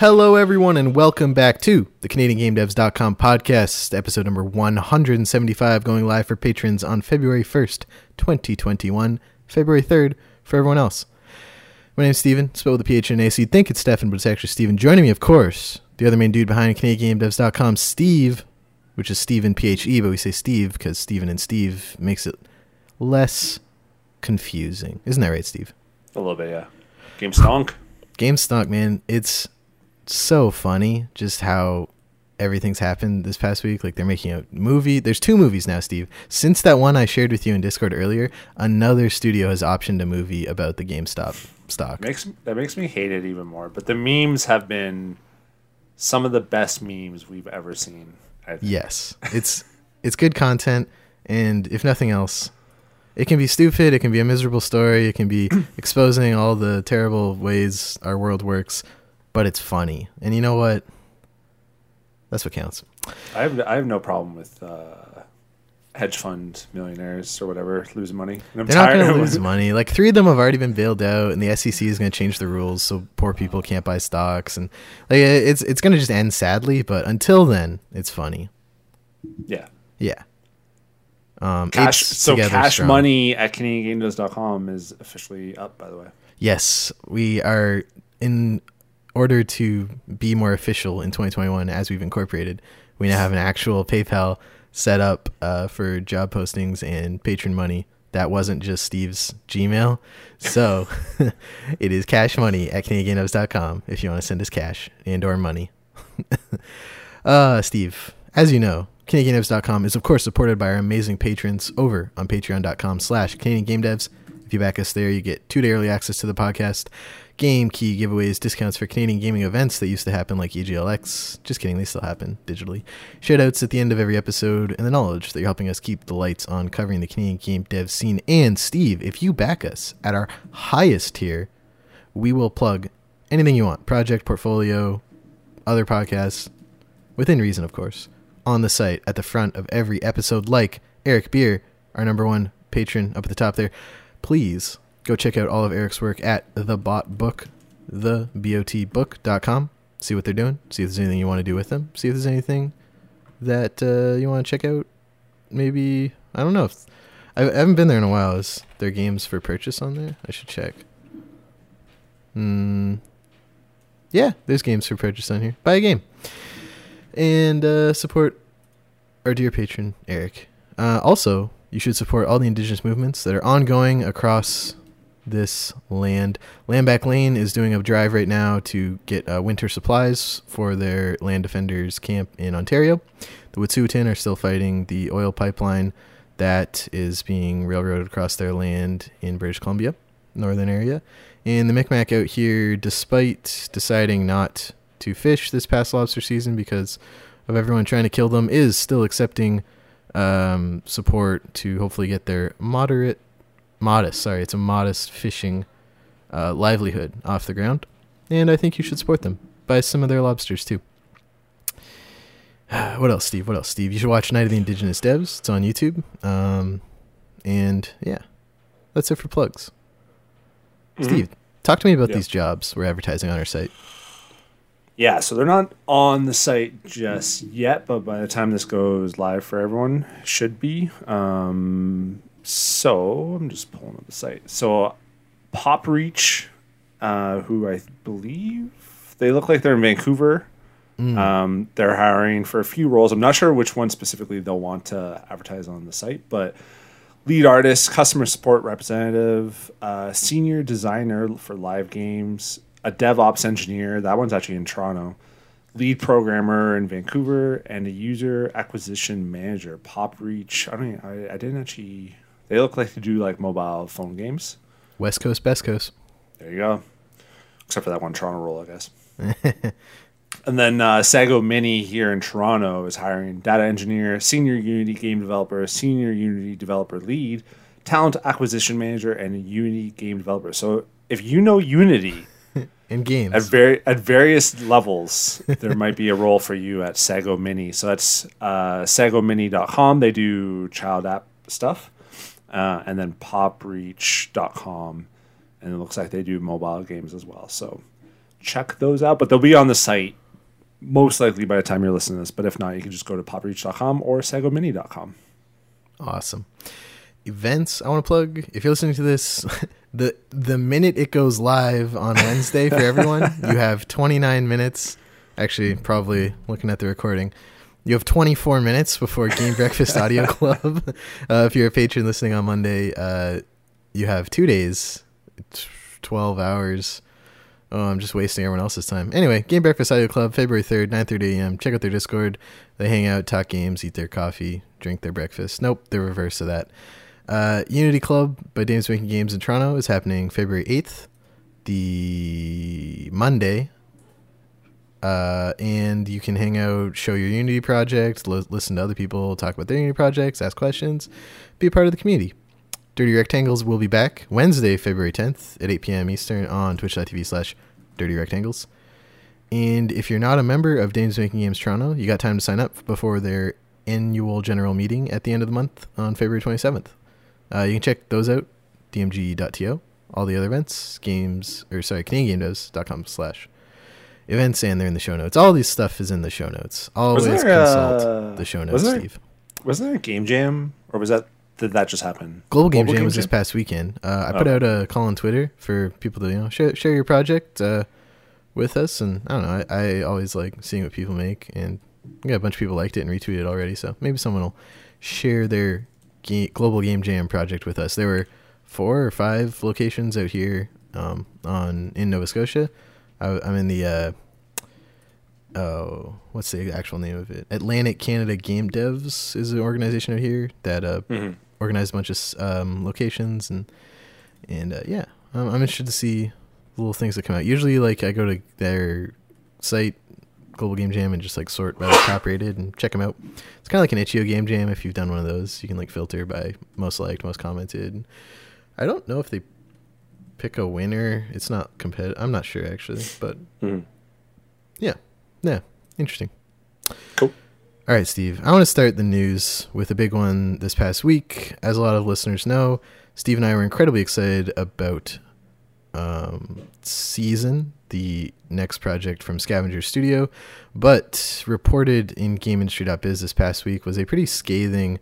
Hello, everyone, and welcome back to the CanadianGameDevs.com podcast, episode number 175, going live for patrons on February 1st, 2021, February 3rd for everyone else. My name's Steven, spelled with a PH and A, so you'd think it's Stefan, but it's actually Steven. Joining me, of course, the other main dude behind CanadianGameDevs.com, Steve, which is Steven PHE, but we say Steve because Steven and Steve makes it less confusing. Isn't that right, Steve? A little bit, yeah. Game stonk. Game Stunk, man, it's so funny just how everything's happened this past week. Like they're making a movie. There's two movies now, Steve. Since that one I shared with you in Discord earlier, another studio has optioned a movie about the GameStop stock. Makes that makes me hate it even more. But the memes have been some of the best memes we've ever seen. Yes, it's it's good content, and if nothing else, it can be stupid. It can be a miserable story. It can be exposing all the terrible ways our world works, but it's funny. And you know what? That's what counts. I have I have no problem with uh, hedge fund millionaires or whatever losing money. They're not going to lose money. Like three of them have already been bailed out, and the SEC is going to change the rules so poor people can't buy stocks, and like it's it's going to just end sadly. But until then, it's funny. Yeah. Yeah. Um, Cash, so cash strong. money at CanadianGameDevs.com is officially up, by the way. Yes, we are in order to be more official in 2021 as we've incorporated. We now have an actual PayPal set up uh, for job postings and patron money. That wasn't just Steve's Gmail. So it is cash money at CanadianGameDevs.com if you want to send us cash and or money. uh, Steve, as you know, CanadianGameDevs.com is of course supported by our amazing patrons over on patreon.com slash Canadian Game Devs. If you back us there, you get two day early access to the podcast, game key giveaways, discounts for Canadian gaming events that used to happen like EGLX. Just kidding, they still happen digitally. Shoutouts at the end of every episode, and the knowledge that you're helping us keep the lights on covering the Canadian game dev scene. And Steve, if you back us at our highest tier, we will plug anything you want project, portfolio, other podcasts, within reason, of course, on the site at the front of every episode, like Eric Beer, our number one patron up at the top there. Please go check out all of Eric's work at the bot book, the book.com. See what they're doing. See if there's anything you want to do with them. See if there's anything that uh, you want to check out. Maybe, I don't know. If, I I haven't been there in a while. Is there games for purchase on there? I should check. Hmm. Yeah, there's games for purchase on here. Buy a game and uh, support our dear patron Eric. Uh, also, you should support all the indigenous movements that are ongoing across this land. Land Back Lane is doing a drive right now to get uh, winter supplies for their land defenders camp in Ontario. The Wet'suwet'en are still fighting the oil pipeline that is being railroaded across their land in British Columbia, northern area. And the Mi'kmaq out here, despite deciding not to fish this past lobster season because of everyone trying to kill them, is still accepting um, support to hopefully get their moderate, modest, sorry, it's a modest fishing uh, livelihood off the ground. And I think you should support them. Buy some of their lobsters too. what else, Steve? What else, Steve? You should watch Night of the Indigenous Devs. It's on YouTube. Um, and yeah, that's it for plugs. Mhm. Steve, talk to me about Yeah. these jobs we're advertising on our site. Yeah, so they're not on the site just yet, but by the time this goes live for everyone, should be. Um, so I'm just pulling up the site. So PopReach, uh, who I believe they look like they're in Vancouver. Um, they're hiring for a few roles. I'm not sure which one specifically they'll want to advertise on the site, but lead artist, customer support representative, uh, senior designer for live games, a DevOps engineer. That one's actually in Toronto. Lead programmer in Vancouver, and a user acquisition manager. PopReach. I don't. I, I didn't actually. They look like they do like mobile phone games. West Coast, Best Coast. There you go. Except for that one Toronto role, I guess. and then uh, Sago Mini here in Toronto is hiring data engineer, senior Unity game developer, senior Unity developer lead, talent acquisition manager, and Unity game developer. So if you know Unity In games. at very at various levels, there might be a role for you at Sago Mini. So that's uh, sagomini.com. They do child app stuff, uh, and then popreach.com, and it looks like they do mobile games as well. So check those out, but they'll be on the site most likely by the time you're listening to this. But if not, you can just go to popreach.com or sagomini.com. Awesome. Events I want to plug. If you're listening to this, the the minute it goes live on Wednesday for everyone, you have 29 minutes. Actually, probably looking at the recording, you have 24 minutes before Game Breakfast Audio Club. Uh, if you're a patron listening on Monday, uh, you have two days, 12 hours. Oh, I'm just wasting everyone else's time. Anyway, Game Breakfast Audio Club, February 3rd, 9.30 a.m. Check out their Discord. They hang out, talk games, eat their coffee, drink their breakfast. Nope, the reverse of that. Uh, Unity Club by Dames Making Games in Toronto is happening February 8th, the Monday. Uh, and you can hang out, show your Unity project, li- listen to other people talk about their Unity projects, ask questions, be a part of the community. Dirty Rectangles will be back Wednesday, February 10th at 8 p.m. Eastern on twitch.tv slash Dirty Rectangles. And if you're not a member of Dames Making Games Toronto, you got time to sign up before their annual general meeting at the end of the month on February 27th. Uh, you can check those out, dmg.to. All the other events, games, or sorry, CanadianGameDevs.com slash events, and they're in the show notes. All this stuff is in the show notes. Always there, consult uh, the show notes, wasn't there- Steve. Wasn't there a game jam, or was that did that just happen? Global Game Global Jam Game was this past weekend. Uh, I Oh. put out a call on Twitter for people to you know share share your project uh, with us, and I don't know. I, I always like seeing what people make, and yeah, a bunch of people liked it and retweeted already. So maybe someone will share their ga- Global Game Jam project with us. There were four or five locations out here um, on in Nova Scotia. I, I'm in the uh, oh, what's the actual name of it? Atlantic Canada Game Devs is an organization out here that uh, Mhm. organized a bunch of um, locations and and uh, yeah, I'm, I'm interested to see little things that come out. Usually, like I go to their site, Global Game Jam, and just like sort by like, top rated and check them out. It's kind of like an itch.io Game Jam. If you've done one of those, you can like filter by most liked, most commented. I don't know if they pick a winner. It's not competitive. I'm not sure actually, but Mhm. yeah, yeah, interesting. Cool. All right, Steve. I want to start the news with a big one this past week. As a lot of listeners know, Steve and I were incredibly excited about um, Season, the next project from Scavenger Studio, but reported in GameIndustry.biz this past week was a pretty scathing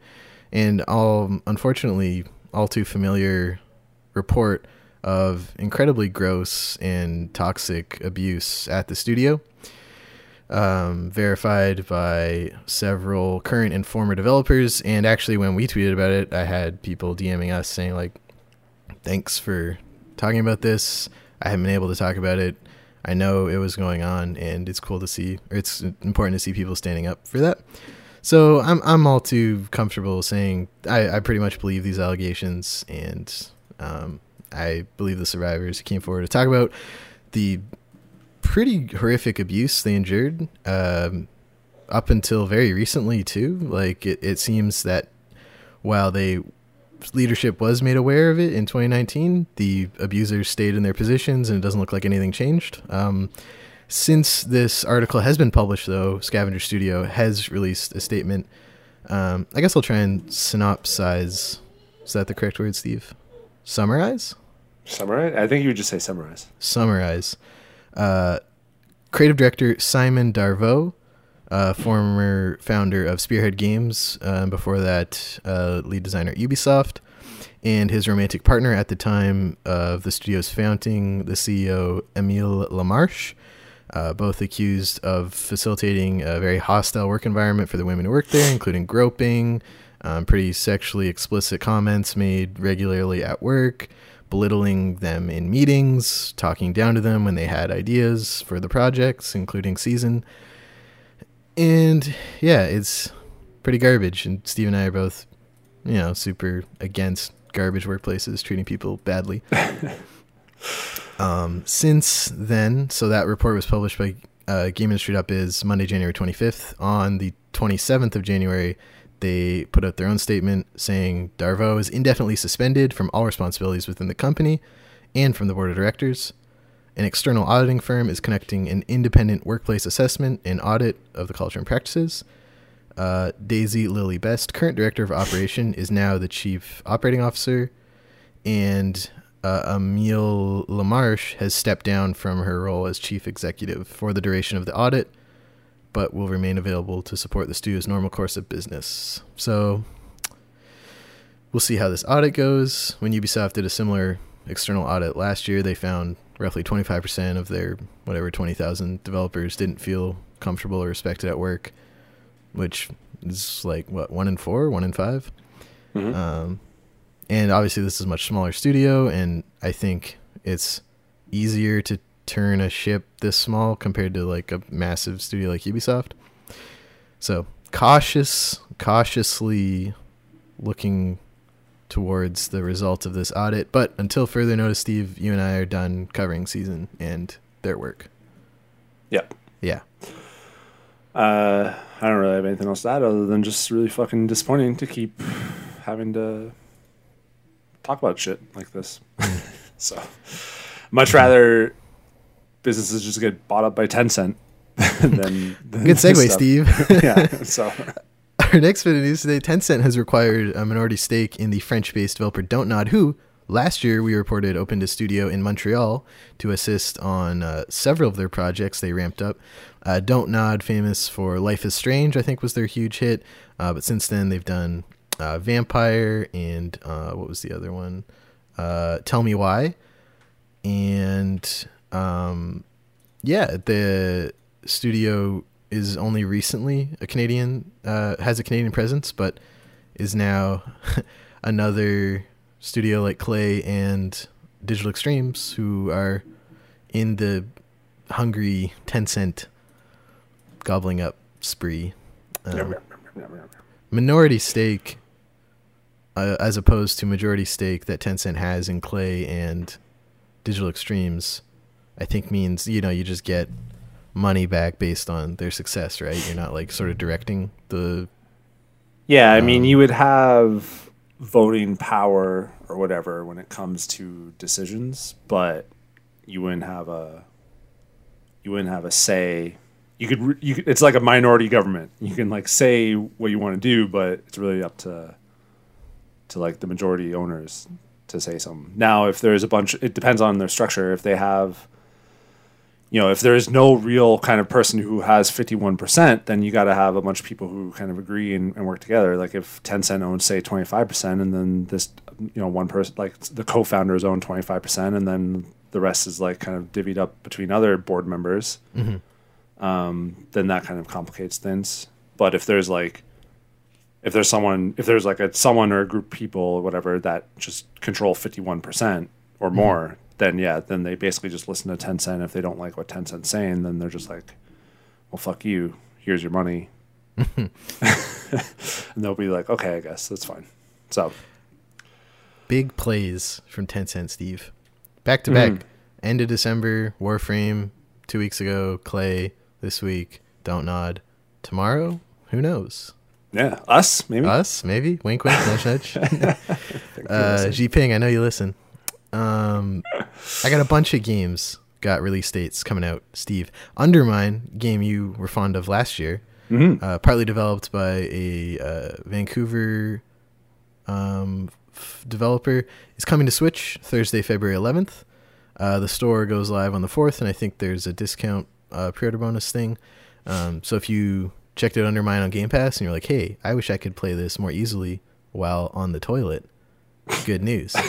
and all unfortunately all too familiar report of incredibly gross and toxic abuse at the studio um, verified by several current and former developers. And actually, when we tweeted about it, I had people DMing us saying like, "Thanks for talking about this. I haven't been able to talk about it. I know it was going on, and it's cool to see. Or it's important to see people standing up for that." So I'm I'm all too comfortable saying I, I pretty much believe these allegations, and um, I believe the survivors came forward to talk about the pretty horrific abuse they endured um, up until very recently too. Like it, it seems that while they leadership was made aware of it in 2019, the abusers stayed in their positions, and it doesn't look like anything changed. Um, since this article has been published, though, Scavenger Studio has released a statement. Um, I guess I'll try and synopsize. Is that the correct word, Steve? Summarize? Summarize? I think you would just say summarize. summarize. Uh, creative director Simon Darveau, uh, former founder of Spearhead Games, uh, before that, uh, lead designer at Ubisoft, and his romantic partner at the time of the studio's founding, the CEO Emile Lamarche. Uh, both accused of facilitating a very hostile work environment for the women who work there, including groping, um, pretty sexually explicit comments made regularly at work, belittling them in meetings, talking down to them when they had ideas for the projects, including season. And yeah, it's pretty garbage. And Steve and I are both, you know, super against garbage workplaces treating people badly. um, since then, so that report was published by uh, GameIndustry.biz Monday, January 25th. On the 27th of January, they put out their own statement saying Darveau is indefinitely suspended from all responsibilities within the company and from the board of directors. An external auditing firm is conducting an independent workplace assessment and audit of the culture and practices. Uh, Daisy Lily Best, current director of operation, is now the chief operating officer, and uh, Emile Lamarche has stepped down from her role as chief executive for the duration of the audit, but will remain available to support the studio's normal course of business. So we'll see how this audit goes. When Ubisoft did a similar external audit last year, they found roughly 25% of their whatever 20,000 developers didn't feel comfortable or respected at work, which is like what one in four, one in 5 Mhm. Um, and obviously, this is a much smaller studio, and I think it's easier to turn a ship this small compared to like a massive studio like Ubisoft. So cautious, cautiously looking towards the results of this audit. But until further notice, Steve, you and I are done covering season and their work. Yep. Yeah. Uh, I don't really have anything else to add other than just really fucking disappointing to keep having to talk about shit like this. so, much rather businesses just get bought up by Tencent than, than Good segue. Steve. yeah. So, Our next bit of news today Tencent has required a minority stake in the French based developer Don't Nod, who last year we reported opened a studio in Montreal to assist on uh, several of their projects they ramped up. Uh, Don't Nod, famous for Life is Strange, I think was their huge hit. Uh, but since then, they've done uh, Vampire and uh, what was the other one? Uh, Tell Me Why. And um, yeah, the studio is only recently a Canadian uh, has a Canadian presence, but is now another studio like Klei and Digital Extremes who are in the hungry Tencent gobbling up spree. Um, minority stake, uh, as opposed to majority stake that Tencent has in Klei and Digital Extremes, I think means you know you just get money back based on their success, right? You're not like sort of directing the yeah, I mean, Um, you would have voting power or whatever when it comes to decisions, but you wouldn't have a you wouldn't have a say. You could, you could it's like a minority government. You can like say what you want to do, but it's really up to to like the majority owners to say something. Now, if there's a bunch, it depends on their structure. If they have you know, if there is no real kind of person who has 51%, then you got to have a bunch of people who kind of agree and, and work together. Like if Tencent owns, say, 25%, and then this, you know, one person, like the co founders own 25%, and then the rest is like kind of divvied up between other board members, um, then that kind of complicates things. But if there's like, if there's someone, if there's like a someone or a group of people or whatever that just control 51% or more, then yeah, then they basically just listen to Tencent. If they don't like what Tencent's saying, then they're just like, well, fuck you. Here's your money. and they'll be like, okay, I guess that's fine. So, big plays from Tencent, Steve. Back to back. Mhm. End of December, Warframe, two weeks ago, Klei, this week, Don't Nod. Tomorrow, who knows? yeah, us, maybe. Us, maybe? Wink, wink, nudge, nudge. uh, G Ping, I know you listen. Um, I got a bunch of games got release dates coming out. Steve, Undermine, game you were fond of last year, Mhm. uh, partly developed by a uh, Vancouver um, f- developer, is coming to Switch Thursday, February 11th. Uh, the store goes live on the 4th, and I think there's a discount uh, pre-order bonus thing. Um, so if you checked out Undermine on Game Pass and you're like, hey, I wish I could play this more easily while on the toilet, good news.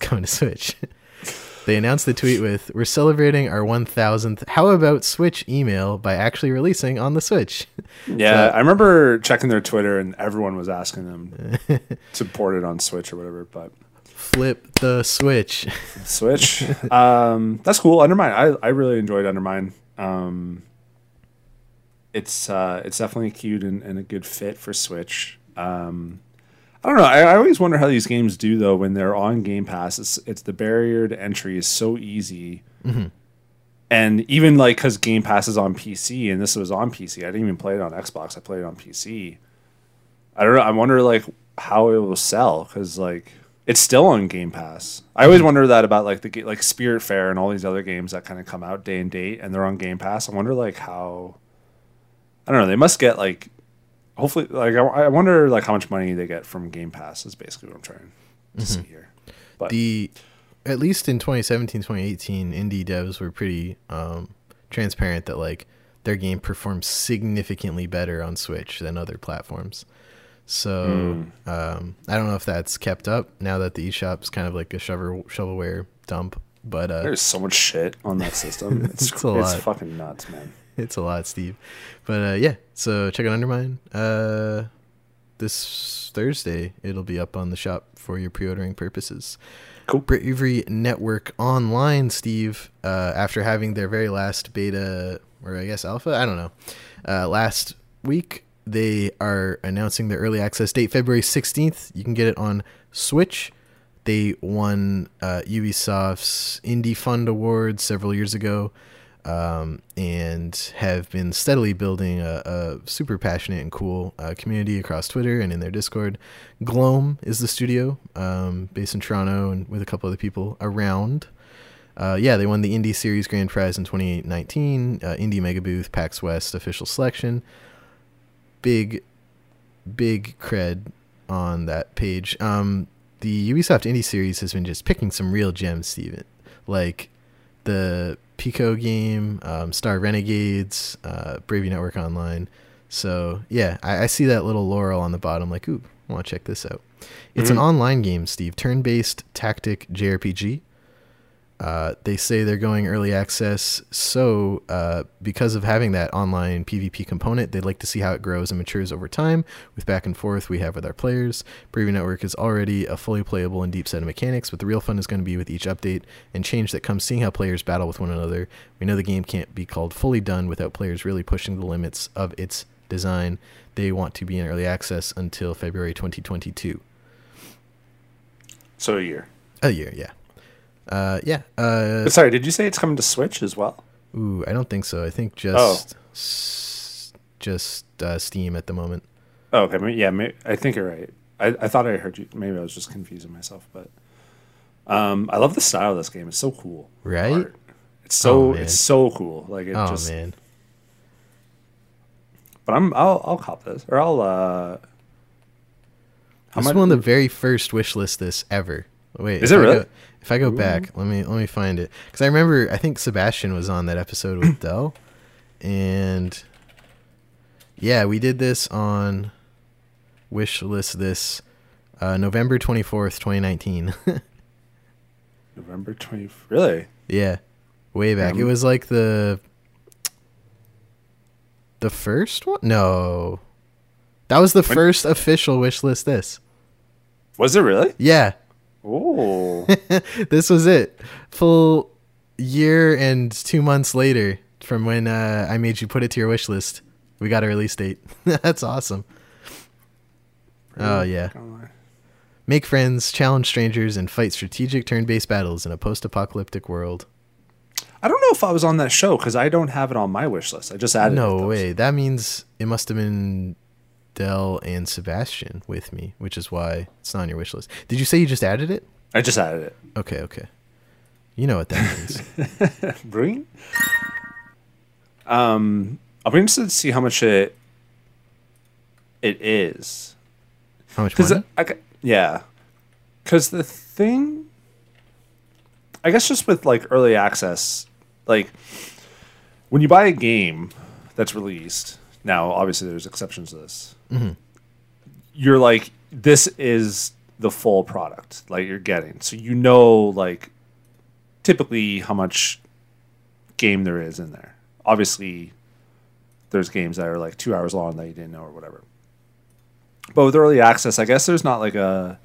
coming to Switch. they announced the tweet with, We're celebrating our 1000th How About Switch email by actually releasing on the Switch. Yeah, I remember checking their Twitter and everyone was asking them to port it on Switch or whatever. But Flip the Switch. Switch, um, that's cool. Undermine, I, I really enjoyed Undermine. Um, it's uh, it's definitely cute and, and a good fit for Switch. Um, I don't know. I, I always wonder how these games do though when they're on Game Pass. It's it's the barrier to entry is so easy, mm-hmm. and even like because Game Pass is on PC and this was on PC. I didn't even play it on Xbox. I played it on PC. I don't know. I wonder like how it will sell because like it's still on Game Pass. I always mm-hmm. wonder that about like the like Spiritfarer and all these other games that kind of come out day and date and they're on Game Pass. I wonder like how. I don't know. They must get like, hopefully, like I, I wonder like how much money they get from Game Pass is basically what I'm trying. to see here. But the at least in 2017 2018 indie devs were pretty um, transparent that like their game performs significantly better on switch than other platforms so um, i don't know if that's kept up now that the eShop's kind of like a shovel shovelware dump but uh, there's so much shit on that system. It's, It's it's, fucking nuts, man. It's a lot steve but uh, yeah so check out undermine uh, this thursday it'll be up on the shop for your pre-ordering purposes Cool. Bravery Network Online, Steve, uh, after having their very last beta, or I guess alpha, I don't know, uh, last week, they are announcing their early access date, February 16th. You can get it on Switch. They won uh, Ubisoft's Indie Fund Award several years ago um, and have been steadily building a, a super passionate and cool uh, community across Twitter and in their Discord. Gloam is the studio um, based in Toronto and with a couple other people around. Uh, yeah, they won the Indie Series Grand Prize in 2019, uh, Indie Mega Booth, PAX West official selection. Big, big cred on that page. Um, the Ubisoft Indie Series has been just picking some real gems, Steven. Like the Pico game, um, Star Renegades, uh, Bravery Network Online. So yeah, I, I see that little laurel on the bottom. Like, ooh, I want to check this out. It's an Mhm. online game, Steve, turn-based tactic JRPG. Uh, they say they're going early access, so uh, because of having that online PvP component, they'd like to see how it grows and matures over time with back and forth we have with our players. Bravery Network is already a fully playable and deep set of mechanics, but the real fun is going to be with each update and change that comes seeing how players battle with one another. We know the game can't be called fully done without players really pushing the limits of its design. They want to be in early access until February 2022. So a year. A year, yeah. Uh, yeah. Uh, Sorry, did you say it's coming to Switch as well? Ooh, I don't think so. I think Oh. just s- just uh, Steam at the moment. Oh, okay. Yeah, I think you're right. I, I thought I heard you. Maybe I was just confusing myself, but um, I love the style of this game. It's so cool. Right? Art. It's so Oh, it's so cool. Like it oh just. man, But I'm I'll I'll cop this or I'll uh. This is one of the very first wish list this ever. Wait, Is it I really? Go, if I go back, let me let me find it because I remember I think Sebastian was on that episode with Dell, and yeah, we did this on wish list this uh, November twenty fourth, twenty nineteen. November twenty. Really? Yeah, way back. Yeah, it was like the the first one. No, that was the When- first official wish list. This, Was it really? yeah, Oh. this was it. Full year and two months later from when uh, I made you put it to your wish list. We got a release date. That's awesome. Oh yeah. Make friends, challenge strangers, and fight strategic turn-based battles in a post-apocalyptic world. I don't know if I was on that show because I don't have it on my wish list. I just added. No way. That means it must have been Dell and Sebastian with me, which is why it's not on your wish list. Did you say you just added it? I just added it. Okay, okay. You know what that means. Brilliant. Um, I'll be interested to see how much it it is. How much money? I, ca- yeah, because the thing, I guess, just with like early access, like when you buy a game that's released. Now, obviously, there's exceptions to this. Mhm. You're like, this is the full product, like you're getting, so you know, like, typically how much game there is in there. Obviously, there's games that are like two hours long that you didn't know or whatever. But with early access, I guess there's not like a.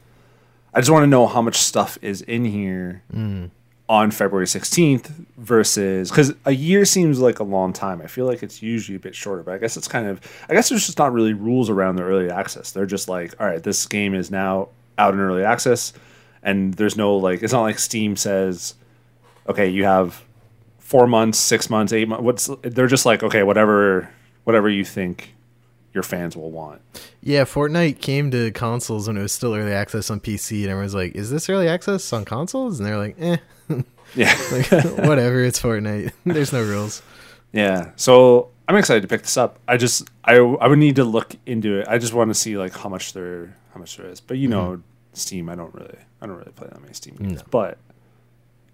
I just want to know how much stuff is in here Mm. On February 16th versus because a year seems like a long time. I feel like it's usually a bit shorter, but I guess it's kind of. I guess there's just not really rules around the early access. They're just like, all right, this game is now out in early access, and there's no like. It's not like Steam says, okay, you have four months, six months, eight months. What's they're just like, okay, whatever, whatever you think your fans will want. Yeah, Fortnite came to consoles when it was still early access on PC, and everyone's like, "Is this early access on consoles?" And they're like, "Eh, Yeah. like whatever. It's Fortnite. There's no rules." Yeah. So I'm excited to pick this up. I just I I would need to look into it. I just want to see like how much there how much there is. But you know, Steam. I don't really, I don't really play that many Steam games, No. but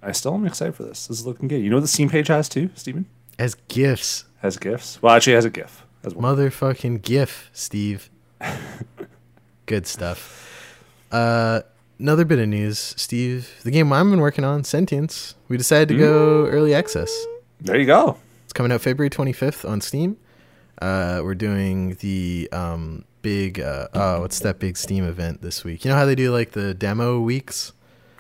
I still am excited for this. This is looking good. You know what the Steam page has too, Steven? As gifts, Has gifts. Well, actually, it has a GIF as well. motherfucking GIF, Steve. Good stuff. Uh, another bit of news, Steve. The game I've been working on, Sentience. We decided to go early access. There you go. It's coming out February 25th on Steam. Uh, we're doing the um, big, uh, oh, what's that big Steam event this week? You know how they do like the demo weeks?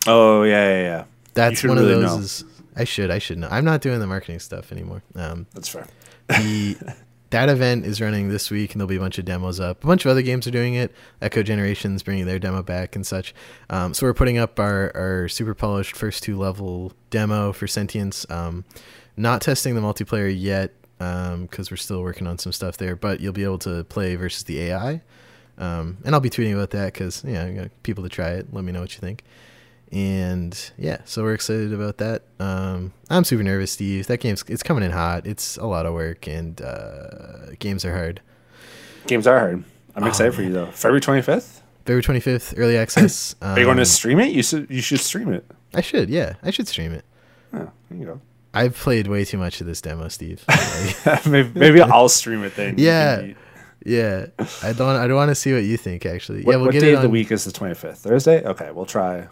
Oh yeah, yeah, yeah. That's one of those. know. I should, I should know. I'm not doing the marketing stuff anymore. Um, That's fair. the that event is running this week, and there'll be a bunch of demos up. A bunch of other games are doing it. Echo Generations bringing their demo back and such. Um, so we're putting up our our super polished first two level demo for Sentience. Um, not testing the multiplayer yet because we're still working on some stuff there. But you'll be able to play versus the AI, um, and I'll be tweeting about that because yeah, I got people to try it. Let me know what you think. And yeah, so we're excited about that. Um, I'm super nervous, Steve. That game's it's coming in hot. It's a lot of work, and uh, games are hard. Games are hard. I'm Oh, excited for you though. February 25th. February 25th, early access. Um, Are you going to stream it? You should. You should stream it. I should, yeah, I should stream it. Yeah, there you go. I've played way too much of this demo, Steve. Maybe, maybe I'll stream it then. Yeah. yeah, I don't. I don't want to see what you think. Actually, What, yeah, we'll what get day it of the week is the 25th? Thursday. Okay, we'll try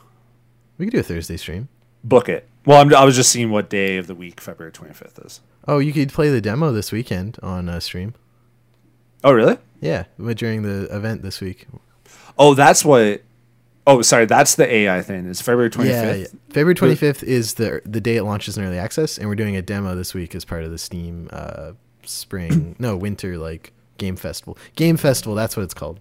We could do a Thursday stream. book it. Well, I'm, I was just seeing what day of the week February 25th is. Oh, you could play the demo this weekend on uh, stream. Oh, really? Yeah, but during the event this week. Oh, that's what. Oh, sorry. That's the AI thing. It's February 25th. Yeah, yeah. February 25th is the the day it launches in early access, and we're doing a demo this week as part of the Steam uh, spring, no, winter like game festival. Game festival, that's what it's called.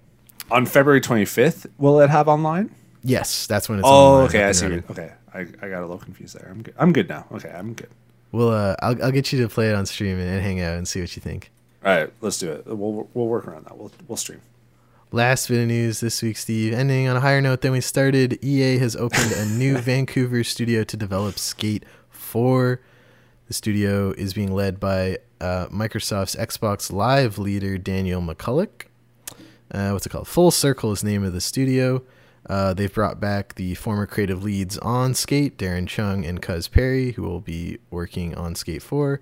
On February 25th, will it have online? Yes, that's when it's. Oh, okay. I see. Okay, I, I got a little confused there. I'm good. I'm good now. Okay, I'm good. We'll uh, I'll I'll get you to play it on stream and, and hang out and see what you think. All right, let's do it. We'll we'll work around that. We'll we'll stream. Last bit of news this week, Steve. Ending on a higher note than we started, EA has opened a new Vancouver studio to develop Skate 4. The studio is being led by uh, Microsoft's Xbox Live leader, Daniel McCulloch. Uh, what's it called? Full Circle is the name of the studio. Uh, they've brought back the former creative leads on Skate, Deran Chung and Cuz Parry, who will be working on Skate 4.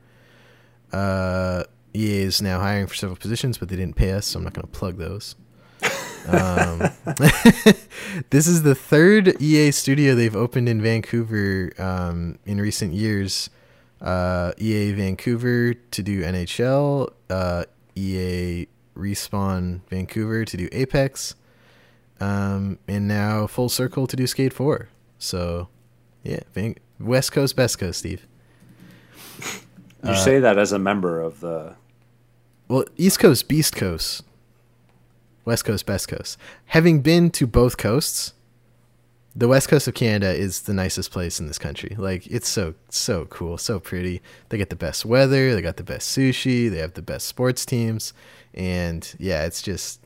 Uh, EA is now hiring for several positions, but they didn't pay us, so I'm not going to plug those. Um, this is the third EA studio they've opened in Vancouver um, in recent years. Uh, EA Vancouver to do NHL, uh, EA Respawn Vancouver to do Apex, um, and now Full Circle to do Skate 4. So, yeah, West Coast, Best Coast, Steve. You Uh, say that as a member of the. Well, East Coast, Beast Coast, West Coast, Best Coast. Having been to both coasts, the West Coast of Canada is the nicest place in this country. Like it's so so cool, so pretty. They get the best weather, they got the best sushi, they have the best sports teams, and yeah, it's just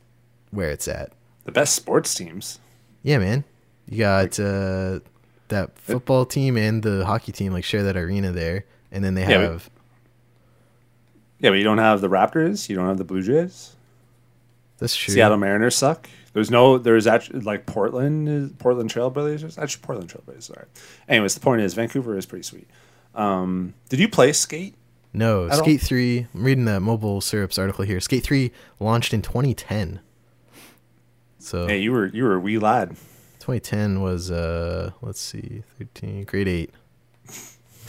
where it's at. The best sports teams. Yeah, man. You got uh, that football team and the hockey team like share that arena there, and then they Yeah, but- have Yeah, but you don't have the Raptors. You don't have the Blue Jays. that's true. Seattle Mariners suck. There's no. There's actually like Portland. Is, Portland Trailblazers. Actually, Portland Trailblazers. All right. Anyways, the point is Vancouver is pretty sweet. Um, did you play skate? No, At all? Skate 3, I'm reading the Mobile Syrups article here. Skate 3 launched in 2010. So Hey, you were you were a wee lad. 2010 was uh let's see, 13, grade 8.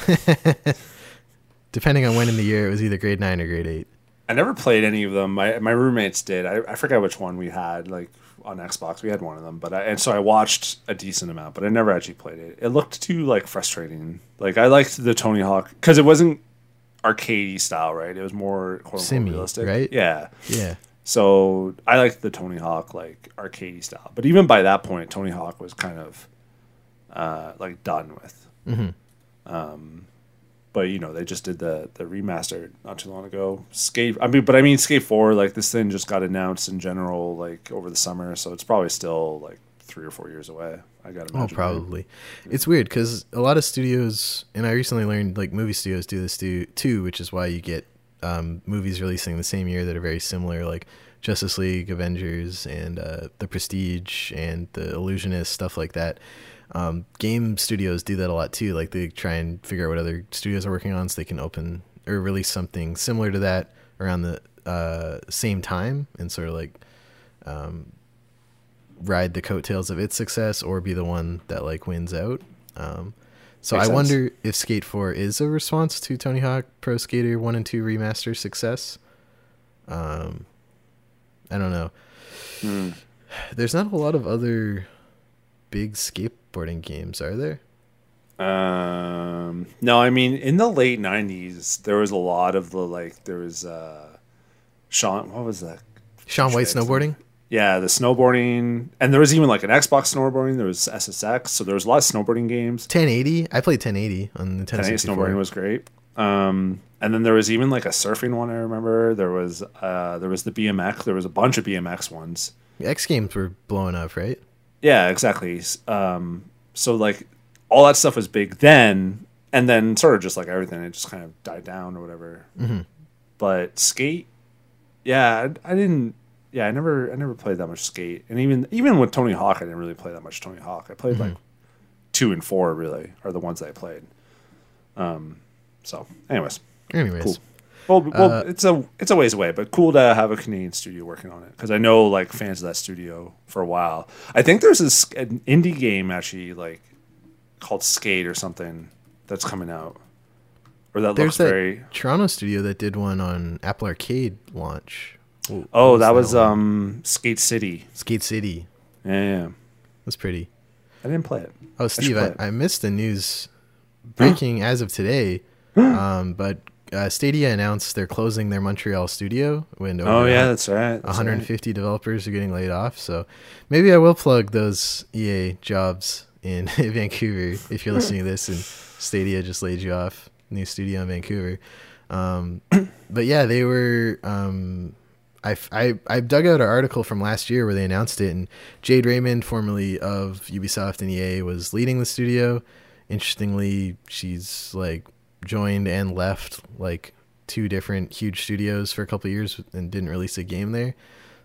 Depending on when in the year, it was either grade 9 or grade 8. I never played any of them. My my roommates did. I, I forget which one we had. Like on Xbox, we had one of them. But I, and so I watched a decent amount, but I never actually played it. It looked too like frustrating. Like I liked the Tony Hawk because it wasn't arcadey style, right? It was more quote Simmy, realistic, right? Yeah. Yeah. So I liked the Tony Hawk like arcadey style. But even by that point, Tony Hawk was kind of uh, like done with. Mhm. Um, but you know they just did the the remaster not too long ago. Skate, I mean, but I mean Skate Four, like this thing just got announced in general like over the summer, so it's probably still like three or four years away. I got to Oh, imagine. probably. It's weird because a lot of studios, and I recently learned like movie studios do this too, too, which is why you get um, movies releasing the same year that are very similar, like Justice League, Avengers, and uh, The Prestige, and The Illusionist, stuff like that. Um, game studios do that a lot too. Like they try and figure out what other studios are working on, so they can open or release something similar to that around the uh, same time, and sort of like um, ride the coattails of its success, or be the one that like wins out. Um, so Makes I sense. wonder if Skate 4 is a response to Tony Hawk Pro Skater 1 and 2 remaster success. Um, I don't know. Hmm. There's not a lot of other big skateboarding games, are there? Um, no, I mean in the late '90s, there was a lot of the like. There was uh, Shaun. What was that? Shaun White snowboarding? Yeah, the snowboarding, and there was even like an Xbox snowboarding. There was SSX, so there was a lot of snowboarding games. 1080? I played 1080 on the 1080 1064. snowboarding was great. Um, and then there was even like a surfing one. I remember there was uh, there was the BMX. There was a bunch of BMX ones. The X Games were blowing up, right? Yeah, exactly. Um, so like all that stuff was big then, and then sort of just like everything, it just kind of died down or whatever. Mhm. But skate, yeah, I, I didn't. Yeah, I never, I never played that much skate, and even even with Tony Hawk, I didn't really play that much Tony Hawk. I played like two and four really are the ones that I played. Um, so, anyways, Anyways, Cool. well, well, Uh, it's a it's a ways away, but cool to have a Canadian studio working on it because I know like fans of that studio for a while. I think there's this an indie game actually like called Skate or something that's coming out, or that there's looks that very. Toronto studio that did one on Apple Arcade launch. What Oh, that was um Skate City. Skate City. Yeah, yeah. That's pretty. I didn't play it. Oh, Steve, play I. I missed the news breaking as of today. um, but uh, Stadia announced they're closing their Montreal studio when Oh yeah, that's right. that's 150 developers are getting laid off. So maybe I will plug those EA jobs in Vancouver if you're listening to this and Stadia just laid you off. New studio in Vancouver. Um, but yeah, they were. Um, I, I, I dug out an article from last year where they announced it, and Jade Raymond, formerly of Ubisoft and EA, was leading the studio. Interestingly, she's like joined and left like two different huge studios for a couple years and didn't release a game there.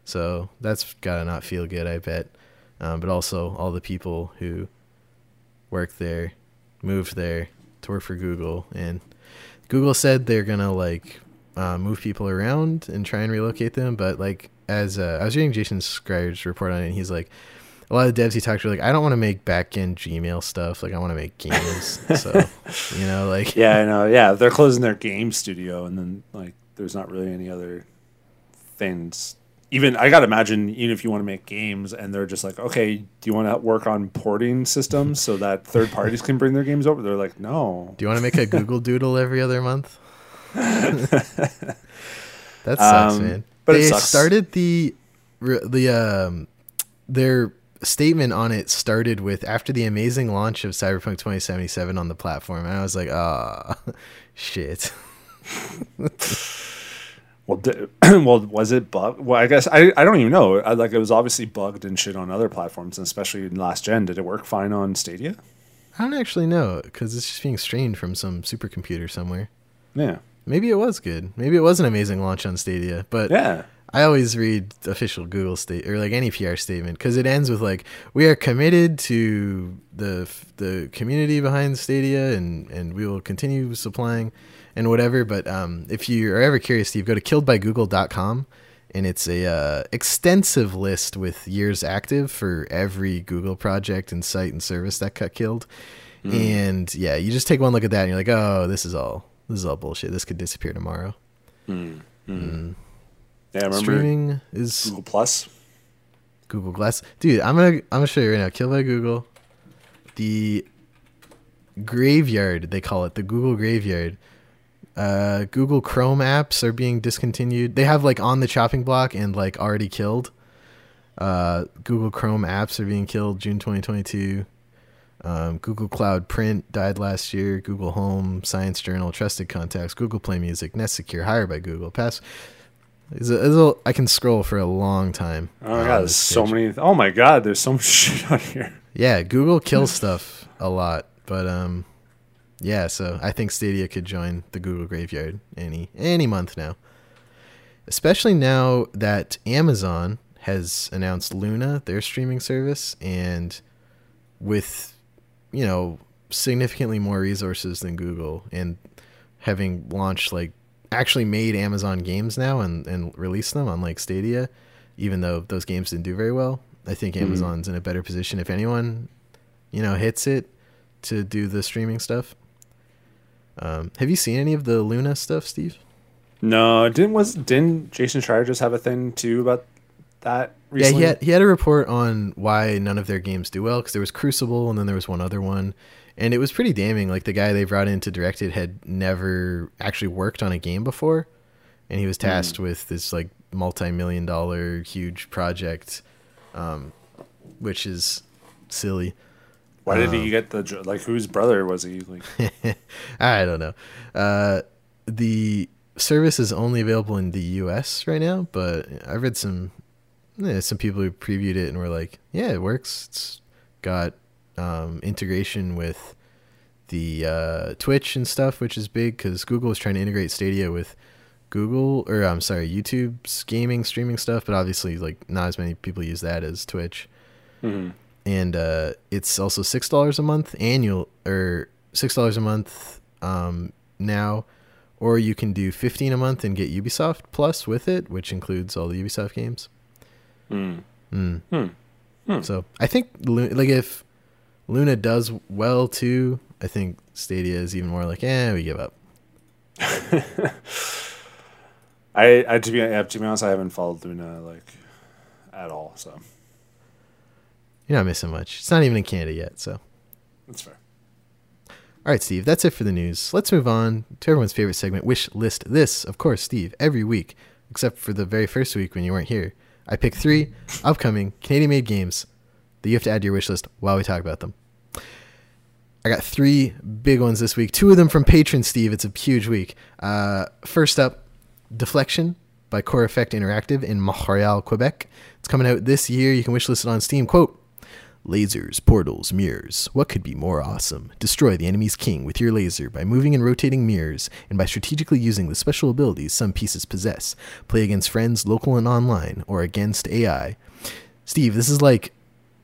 So that's gotta not feel good, I bet. Um, but also all the people who worked there moved there to work for Google, and Google said they're gonna like uh, move people around and try and relocate them. But like as uh, I was reading Jason Schreier's report on it, and he's like, a lot of devs he talked to are like, I don't want to make back end Gmail stuff. Like I want to make games. so you know, like Yeah, I know. Yeah, they're closing their game studio, and then like there's not really any other things. Even I gotta imagine, even if you want to make games, and they're just like, okay, do you want to work on porting systems so that third parties can bring their games over? They're like, no. Do you want to make a Google Doodle every other month? That sucks, Um, man. but it they started the the um their statement on it started with after the amazing launch of Cyberpunk 2077 on the platform, and I was like, ah, shit. Well, well, was it bugged? Well, I guess I, I don't even know. I, like it was obviously bugged and shit on other platforms, and especially in last gen. Did it work fine on Stadia? I don't actually know because it's just being strained from some supercomputer somewhere. Yeah, Maybe it was good. Maybe it was an amazing launch on Stadia, but yeah. I always read official Google state or like any PR statement because it ends with like we are committed to the the community behind Stadia and and we will continue supplying and whatever. But um, if you are ever curious, Steve, go to killedbygoogle.com and it's a uh, extensive list with years active for every Google project and site and service that got killed. And yeah, you just take one look at that and you're like, oh, this is all this is all bullshit. This could disappear tomorrow. Yeah, I remember Streaming is Google Plus. Google Glass. Dude, I'm gonna I'm gonna show you right now. Kill by Google. The graveyard, they call it, the Google graveyard. Uh, Google Chrome apps are being discontinued. They have like on the chopping block and like already killed. Uh, Google Chrome apps are being killed June 2022. Um, Google Cloud Print died last year. Google Home, Science Journal, Trusted Contacts, Google Play Music, Nest Secure, hired by Google. Pass. Is a, is a, I can scroll for a long time. Oh my god, there's so page. many. Oh my god, there's so much shit on here. Yeah, Google kills stuff a lot, but um, yeah, so I think Stadia could join the Google graveyard any any month now. Especially now that Amazon has announced Luna, their streaming service, and with you know significantly more resources than Google and having launched like actually made Amazon games now and and released them on like Stadia, even though those games didn't do very well. I think Mhm. Amazon's in a better position if anyone, you know, hits it to do the streaming stuff. Um, have you seen any of the Luna stuff, Steve? No, didn't was didn't Jason Schreier just have a thing too about that recently? Yeah, he had he had a report on why none of their games do well because there was Crucible and then there was one other one, and it was pretty damning. Like the guy they brought in to direct it had never actually worked on a game before, and he was tasked with this like multi-million dollar huge project, um, which is silly. Why did Um, he get the jo- like? Whose brother was he? Like, I don't know. Uh, the service is only available in the U.S. right now, but I've read some eh, some people who previewed it and were like, "Yeah, it works. It's got um, integration with the uh, Twitch and stuff, which is big because Google is trying to integrate Stadia with Google or I'm sorry, YouTube's gaming streaming stuff, but obviously, like not as many people use that as Twitch mhm. and uh, it's also six dollars a month annual or six dollars a month um, now, or you can do fifteen a month and get Ubisoft Plus with it, which includes all the Ubisoft games. Mm. Mm. Hmm. So I think like if Luna does well too, I think Stadia is even more like, eh, we give up. I, I to be to be honest, I haven't followed Luna like at all, so You're not missing much. It's not even in Canada yet, so. that's fair. All right, Steve, that's it for the news. Let's move on to everyone's favorite segment, Wish List This. Of course, Steve, every week, except for the very first week when you weren't here, I pick three upcoming Canadian made games that you have to add to your wish list while we talk about them. I got three big ones this week, two of them from Patron Steve. It's a huge week. Uh, first up, Deflection by Core Effect Interactive in Montreal, Quebec. It's coming out this year. You can wish list it on Steam. Quote, Lasers, portals, mirrors. What could be more awesome? Destroy the enemy's king with your laser by moving and rotating mirrors and by strategically using the special abilities some pieces possess. Play against friends, local and online, or against AI. Steve, this is like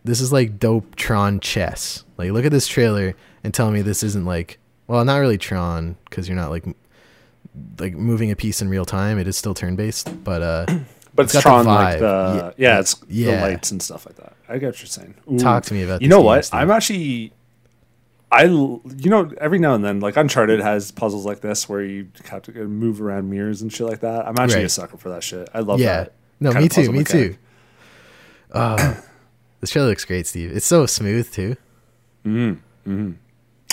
this is like dope Tron chess. Like look at this trailer and tell me this isn't like well, not really Tron because you're not like like moving a piece in real time. It is still turn based, but uh But It's it's, got the like the Yeah. yeah, it's Yeah. the lights and stuff like that. I get what you're saying. Ooh. talk to me about You know what? I'm actually. I you know every now and then like Uncharted has puzzles like this where you have to move around mirrors and shit like that. I'm actually Right. a sucker for that shit. I love yeah. that. No, me too. Me mechanic. too. Uh, this trailer looks great, Steve. It's so smooth too. Mm, mm.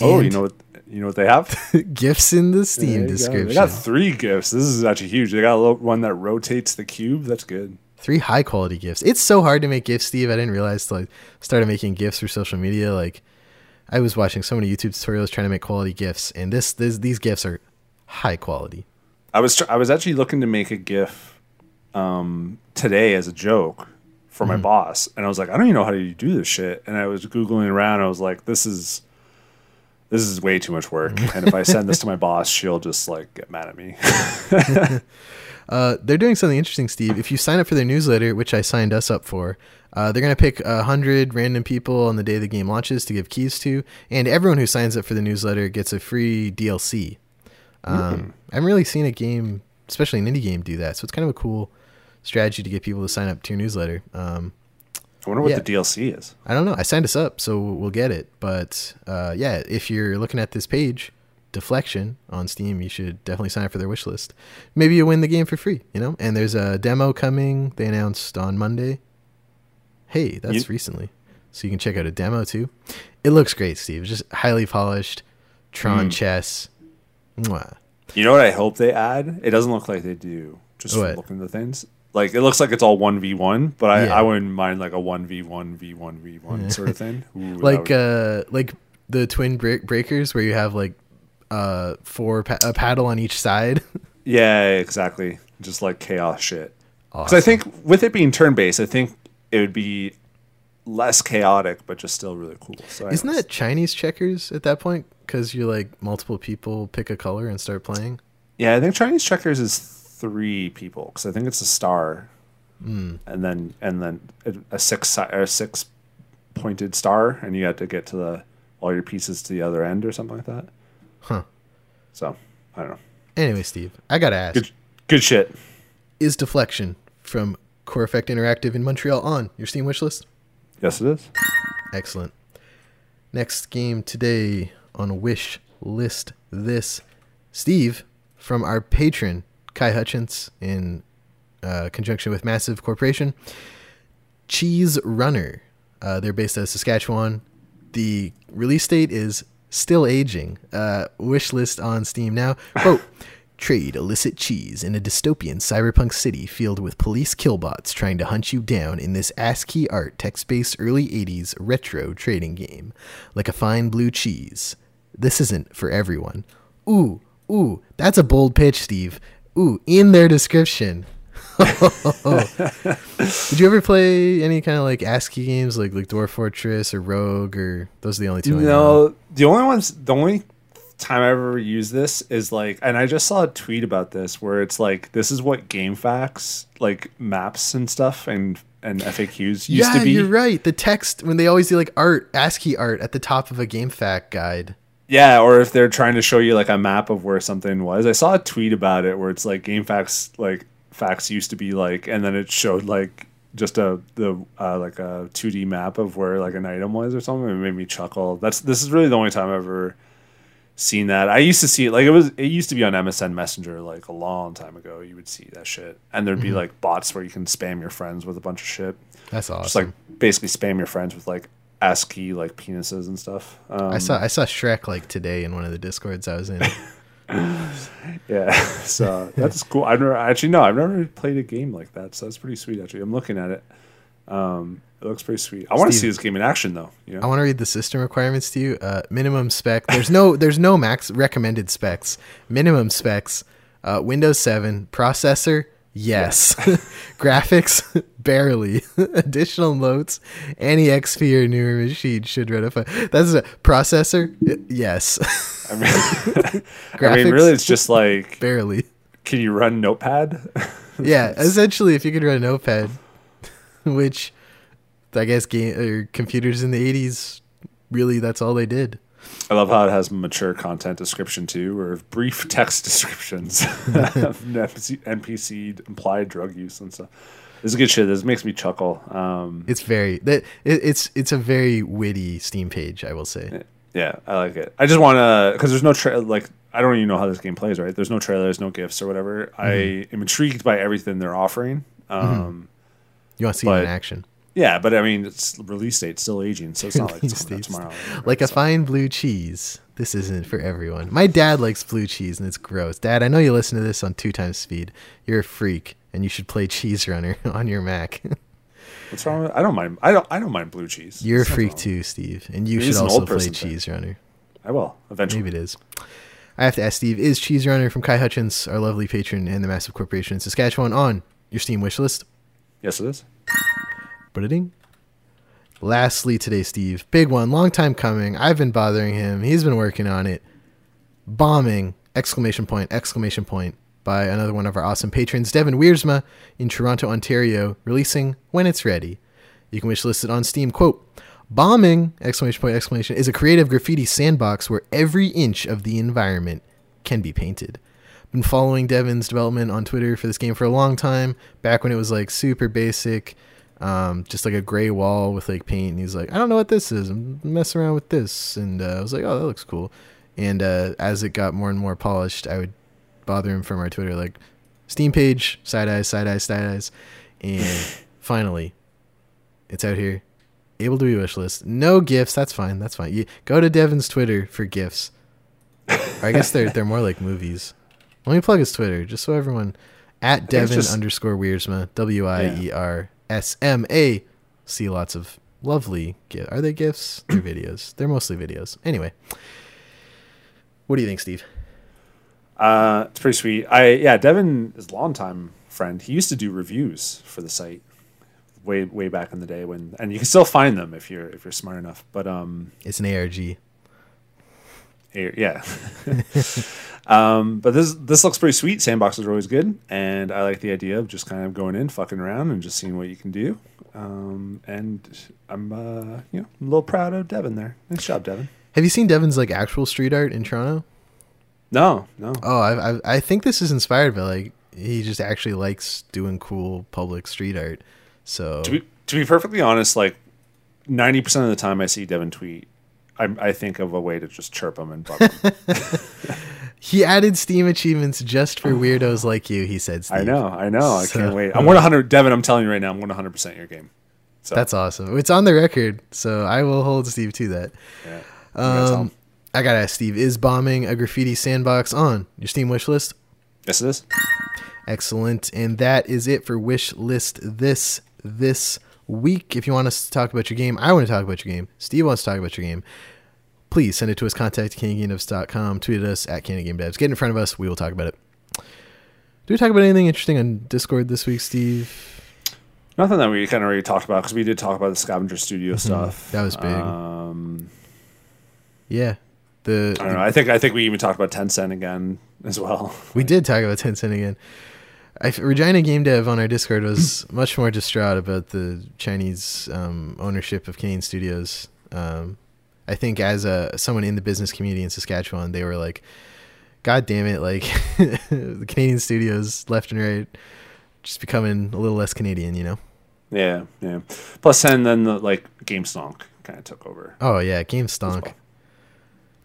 Oh, you know what? You know what they have? GIFs in the Steam you go. description. They got three GIFs. This is actually huge. They got a little one that rotates the cube. That's good. Three high quality GIFs. It's so hard to make GIFs, Steve. I didn't realize till I started making GIFs for social media. Like, I was watching so many YouTube tutorials trying to make quality GIFs, and this, this these GIFs are high quality. I was tr- I was actually looking to make a GIF um, today as a joke for Mm-hmm. my boss, and I was like, I don't even know how to do this shit. And I was googling around. And I was like, this is this is way too much work. and if I send this to my boss, she'll just like get mad at me. Uh, they're doing something interesting, Steve. If you sign up for their newsletter, which I signed us up for, uh, they're going to pick a hundred random people on the day the game launches to give keys to, and everyone who signs up for the newsletter gets a free DLC. Um, I haven't really seen a game, especially an indie game, do that, so it's kind of a cool strategy to get people to sign up to your newsletter. Um, I wonder what Yeah. the DLC is. I don't know. I signed us up, so we'll get it. But uh, yeah, if you're looking at this page, Deflection on Steam, you should definitely sign up for their wish list. Maybe you win the game for free, you know? And there's a demo coming. They announced on Monday. Hey, that's You- recently. So you can check out a demo too. It looks great, Steve. Just highly polished Tron Mm. chess. Mwah. You know what I hope they add? It doesn't look like they do. Just What? looking at the things. Like it looks like it's all one v one, but I, Yeah. I wouldn't mind like a one v one v one v one sort of thing. Ooh, Like would- uh like the twin break- breakers where you have like uh four pa- a paddle on each side. Yeah, exactly. Just like chaos shit. Because Awesome. I think with it being turn based, I think it would be less chaotic, but just still really cool. So Isn't anyways. that Chinese checkers at that point? Because you're like multiple people pick a color and start playing. Yeah, I think Chinese checkers is three people because I think it's a star, Hmm. and then and then a, a six or a six pointed star, and you had to get to the all your pieces to the other end or something like that. Huh. So I don't know. Anyway, Steve, I gotta ask: Good, good shit. Is Deflection from Core Effect Interactive in Montreal on your Steam wish list? Yes, it is. Excellent. Next game today on wish list this Steve from our patron Kai Hutchins in uh, conjunction with Massive Corporation. Cheese Runner. Uh, they're based out of Saskatchewan. The release date is still aging. Uh, wish list on Steam now. Quote. Trade illicit cheese in a dystopian cyberpunk city filled with police killbots trying to hunt you down in this ASCII art text based early 80s retro trading game. Like a fine blue cheese. This isn't for everyone. Ooh, ooh, that's a bold pitch, Steve. Ooh, in their description. Did you ever play any kind of like ASCII games like like Dwarf Fortress or Rogue or those are the only two? No, the only ones, the only time I ever used this is like, and I just saw a tweet about this where it's like, this is what game facts, like maps and stuff and and FAQs used yeah, to be. you're right. The text when they always do like art, ASCII art at the top of a game fact guide. Yeah, or if they're trying to show you like a map of where something was. I saw a tweet about it where it's like GameFAQs like facts used to be like, and then it showed like just a the uh, like a 2D map of where like an item was or something. It made me chuckle. That's this is really the only time I've ever seen that. I used to see it like it was it used to be on MSN Messenger like a long time ago. You would see that shit, and there'd be like bots where you can spam your friends with a bunch of shit. That's awesome. Just like basically spam your friends with like ASCII like penises and stuff. Um, I saw I saw Shrek like today in one of the discords I was in. Yeah, so that's cool. I've never actually no, I've never played a game like that, so that's pretty sweet. Actually, I'm looking at it. Um, it looks pretty sweet. I want to see this game in action though. You I want to read the system requirements to you. Uh, minimum spec. There's no there's no max recommended specs. Minimum specs. Uh, Windows 7 processor. Yes. Graphics barely. Additional notes. Any XP or newer machine should run a. fi- That's a processor. Yes. I mean, I mean, really, it's just like, barely. can you run Notepad? Yeah. Essentially, if you could run notepad, which I guess game or computers in the 80s really that's all they did. I love how it has mature content description too, or brief text descriptions of NPC, implied drug use and stuff. This is good shit. This makes me chuckle. Um, It's very that it, it's it's a very witty Steam page, I will say. Yeah, I like it. I just want to because there's no tra- like I don't even know how this game plays. Right? There's no trailers, no gifs or whatever. I am intrigued by everything they're offering. Um, You want to see it in action, Yeah, but I mean, it's release date still aging, so it's not like it's coming tomorrow. like a fine blue cheese. This isn't for everyone. My dad likes blue cheese, and it's gross. Dad, I know you listen to this on two times speed. You're a freak, and you should play Cheese Runner on your Mac. What's wrong? With, I don't mind. I don't. I don't mind blue cheese. You're a freak too, Steve, and you Maybe should also play thing. Cheese Runner. I will eventually. Maybe it is. I have to ask Steve: Is Cheese Runner from Kai Hutchins, our lovely patron and the massive corporation in Saskatchewan, on your Steam wish list? Yes, it is. Ba-da-ding. Lastly, today, Steve, big one, long time coming. I've been bothering him. He's been working on it. Bombing! Exclamation point! Exclamation point! By another one of our awesome patrons, Devin Wiersma in Toronto, Ontario, releasing when it's ready. You can wish list it on Steam. Quote: Bombing! Exclamation point! Exclamation is a creative graffiti sandbox where every inch of the environment can be painted. Been following Devin's development on Twitter for this game for a long time. Back when it was like super basic, um, just like a gray wall with like paint. And he's like, I don't know what this is. I'm messing around with this, and uh, I was like, oh, that looks cool. And uh, as it got more and more polished, I would bother him from our Twitter like, Steam page, side eyes, side eyes, side eyes, and finally, it's out here. Able to be wish list. No GIFs. That's fine. That's fine. You go to Devin's Twitter for GIFs. I guess they're they're more like movies. Let me plug his Twitter just so everyone at Devin just- underscore Wiersma W I E R S M A see lots of lovely GIFs. Are they GIFs? They're videos. They're mostly videos. Anyway, what do you think, Steve? Uh, it's pretty sweet. I yeah, Devin is a longtime friend. He used to do reviews for the site way way back in the day when, and you can still find them if you're if you're smart enough. But um, It's an ARG. Here- yeah. um, but this this looks pretty sweet. Sandboxes are always good, and I like the idea of just kind of going in, fucking around, and just seeing what you can do. Um, and I'm uh, you know a little proud of Devin there. Nice job, Devin. Have you seen Devin's like actual street art in Toronto? No, no. Oh, I, I I think this is inspired by like he just actually likes doing cool public street art. So to be to be perfectly honest, like ninety percent of the time I see Devin tweet, I, I think of a way to just chirp him and bug him. he added Steam achievements just for weirdos like you. He said, Steve. I know, I know. I So- can't wait. I'm one hundred. Devin, I'm telling you right now, I'm one hundred percent your game. So That's awesome. It's on the record, so I will hold Steve to that. yeah. You gotta tell Um. I gotta ask Steve: Is bombing a graffiti sandbox on your Steam wish list? yes, it is. Excellent. And that is it for wish list this this week. If you want us to talk about your game, I want to talk about your game. Steve wants to talk about your game. Please send it to us. Contact candygamedevs.com. Tweet us at candygamedevs. Get in front of us. We will talk about it. Do we talk about anything interesting on Discord this week, Steve? Nothing that we kind of already talked about because we did talk about the Scavenger Studio stuff. Mm-hmm. That was big. Um, Yeah. The, I don't know. I think I think we even talked about Tencent again as well. We did talk about Tencent again. I, Regina Game Dev on our Discord was much more distraught about the Chinese um, ownership of Canadian studios. Um, I think as a someone in the business community in Saskatchewan, they were like, "God damn it! Like the Canadian studios, left and right, just becoming a little less Canadian." You know? Yeah, yeah. Plus, and then the like game GameStonk kind of took over. Oh yeah, Game as Stonk. well.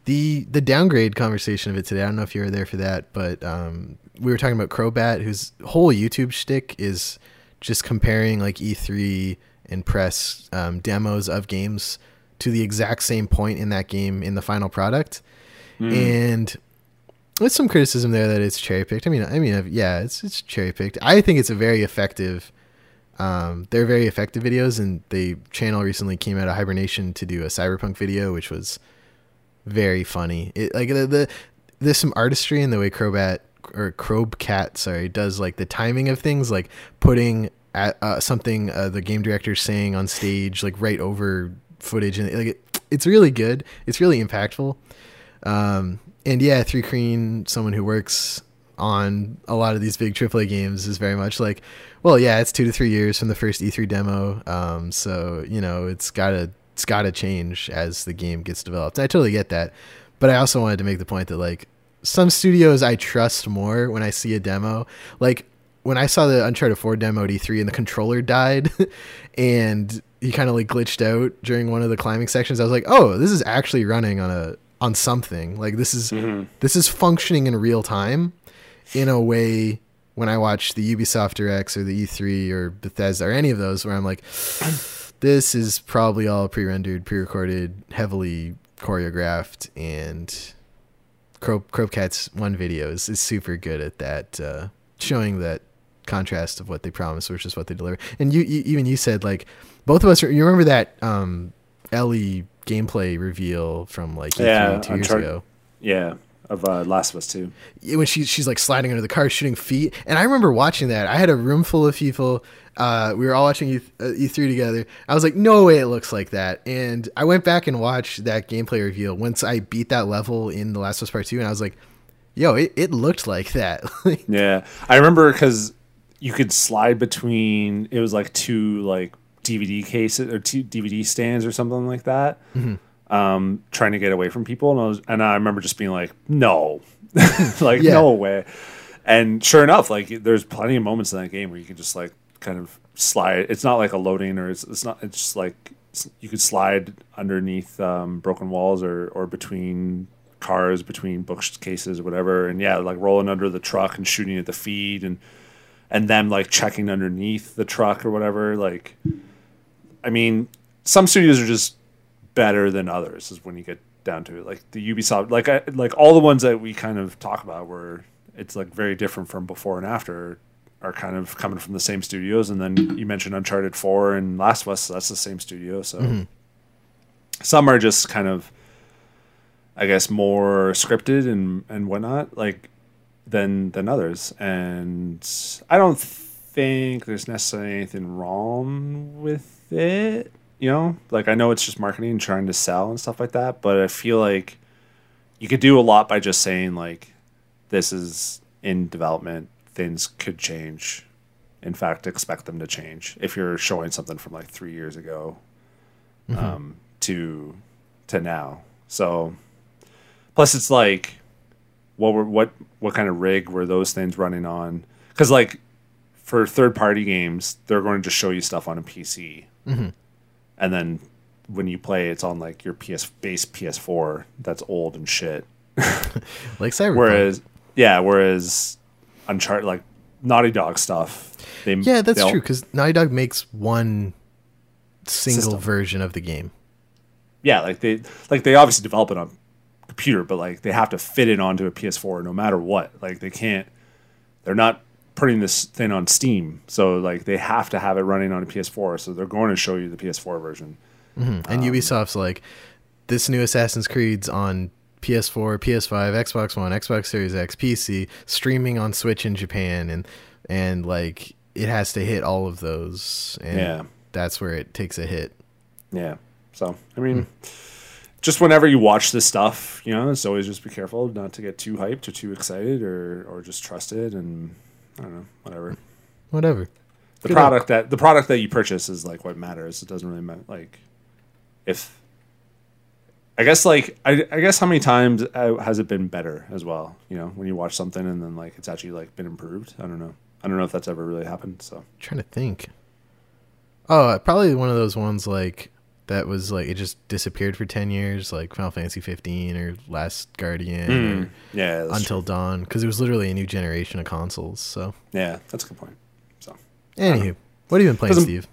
the the downgrade conversation of it today. I don't know if you were there for that, but um, we were talking about Crobat, whose whole YouTube shtick is just comparing like E3 and press um, demos of games to the exact same point in that game in the final product, and with some criticism there that it's cherry picked. I mean, I mean, yeah, it's it's cherry picked. I think it's a very effective. Um, they're very effective videos, and the channel recently came out of hibernation to do a cyberpunk video, which was very funny. It like the, the there's some artistry in the way Crobat or Crowbcat, sorry, does like the timing of things, like putting at, uh, something uh, the game director's saying on stage, like right over footage, and like it, it's really good. It's really impactful. Um, and yeah, Three Crean, someone who works on a lot of these big AAA games, is very much like, well, yeah, it's two to three years from the first E3 demo, um, so you know it's gotta it's gotta change as the game gets developed. I totally get that, but I also wanted to make the point that like some studios I trust more when I see a demo, like. When I saw the Uncharted 4 demo at E3 and the controller died and he kind of like glitched out during one of the climbing sections, I was like, "Oh, this is actually running on a on something. Like this is mm-hmm. this is functioning in real time in a way when I watch the Ubisoft Directs or the E3 or Bethesda or any of those where I'm like this is probably all pre-rendered, pre-recorded, heavily choreographed and Crow Crowbcat's one video is, is super good at that uh, showing that contrast of what they promise versus what they deliver. And you, you even you said like both of us you remember that um Ellie gameplay reveal from like E3 Yeah, two years Uncharted- ago Yeah, of uh, Last of Us Two. when she she's like sliding under the car shooting feet and i remember watching that i had a room full of people uh, we were all watching E- uh, E3 together. I was like, no way it looks like that. And I went back and watched that gameplay reveal once I beat that level in The Last of Us Part 2, and I was like, yo, it, it looked like that. Yeah, I remember because you could slide between. It was like two like DVD cases or two DVD stands or something like that. Um, trying to get away from people, and I was, and I remember just being like, no, like Yeah. no way. And sure enough, like there's plenty of moments in that game where you can just like kind of slide. It's not like a loading, or it's, it's not. It's just like you could slide underneath um, broken walls or or between cars, between bookcases or whatever. And yeah, like rolling under the truck and shooting at the feed, and and them like checking underneath the truck or whatever. Like, I mean, some studios are just better than others. Is when you get down to it. Like the Ubisoft, like I, like all the ones that we kind of talk about, where it's like very different from before and after, are kind of coming from the same studios. And then you mentioned Uncharted Four and Last of Us. So that's the same studio. So mm-hmm. some are just kind of, I guess, more scripted and and whatnot. Like than than others. And I don't think there's necessarily anything wrong with it. You know, like I know it's just marketing and trying to sell and stuff like that, but I feel like you could do a lot by just saying like this is in development, things could change. In fact, expect them to change if you're showing something from like three years ago um, to to now. So plus it's like what were what what kind of rig were those things running on? Because like for third party games, they're going to just show you stuff on a PC, and then when you play, it's on like your PS base PS4 that's old and shit. Like Cyberpunk. Whereas yeah, whereas Uncharted like Naughty Dog stuff, they yeah, that's true because Naughty Dog makes one single System. version of the game. yeah, like they like they obviously develop it on computer, but like they have to fit it onto a PS4 no matter what. Like they can't they're not putting this thing on Steam. So like they have to have it running on a PS4, so they're going to show you the PS4 version. And Um, Ubisoft's like, this new Assassin's Creed's on PS4, PS5, Xbox One, Xbox Series X, PC, streaming on Switch in Japan, and and like it has to hit all of those, and Yeah. that's where it takes a hit. Yeah. So, I mean, hmm. just whenever you watch this stuff, you know, it's always just be careful not to get too hyped or too excited or or just trust it and I don't know, whatever. Whatever. the Good product that the product that you purchase is like what matters. It doesn't really matter like if I guess like I, I guess how many times uh, has it been better as well? You know, when you watch something and then like it's actually like been improved. I don't know. I don't know if that's ever really happened. So trying to think. Oh, probably one of those ones like that was like it just disappeared for ten years, like Final Fantasy 15 or Last Guardian or yeah, Until Dawn, because it was literally a new generation of consoles. So, yeah, that's a good point. So anywho, what have you been playing, Steve?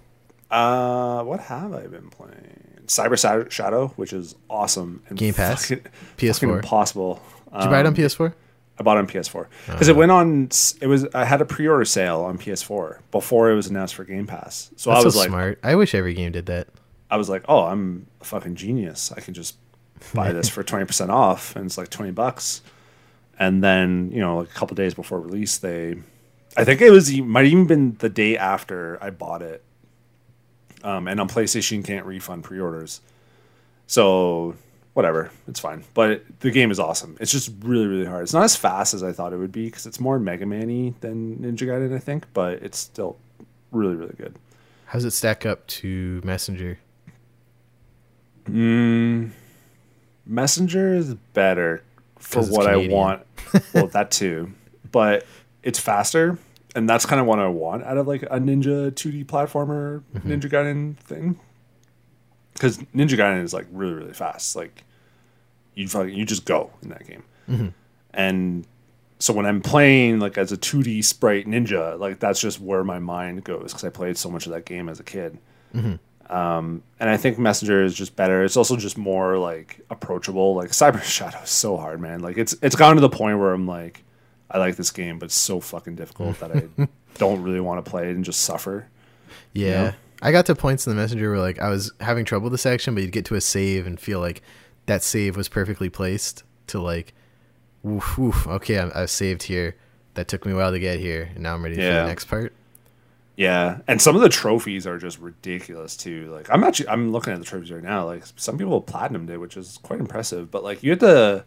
uh, what have I been playing? Cyber Shadow, which is awesome and Game Pass? fucking, PS4? fucking impossible. Did you buy it on Um, PS4? I bought it on PS4 because it went on. It was I had a pre-order sale on PS4 before it was announced for Game Pass. So That's I was so like, smart. I wish every game did that. I was like, oh, I'm a fucking genius. I can just buy this for twenty percent off, and it's like twenty bucks. And then you know, like a couple days before release, they, I think it was might even been the day after I bought it. Um, and on PlayStation, you can't refund pre-orders, so whatever, it's fine. But the game is awesome. It's just really, really hard. It's not as fast as I thought it would be because it's more Mega Man-y than Ninja Gaiden, I think. But it's still really, really good. How does it stack up to Messenger? Messenger is better for what Canadian. I want. well, that too, but it's faster, and that's kind of what I want out of like a Ninja 2D platformer Mm-hmm. Ninja Gaiden thing. Because Ninja Gaiden is like really really fast. Like you fucking you just go in that game, Mm-hmm. and so when I'm playing like as a 2D sprite ninja, like that's just where my mind goes because I played so much of that game as a kid. Um, and I think Messenger is just better. It's also just more like approachable. Like Cyber Shadow is so hard, man. Like it's it's gotten to the point where I'm like, I like this game, but it's so fucking difficult that I don't really want to play it and just suffer. Yeah. know? I got to points in the messenger where like I was having trouble with the section, but you'd get to a save and feel like that save was perfectly placed to like, woof, woof, okay, I, I saved here. That took me a while to get here, and now I'm ready for the next part. Yeah, and some of the trophies are just ridiculous too. Like I'm actually I'm looking at the trophies right now. Like some people platinumed it, which is quite impressive. But like you had to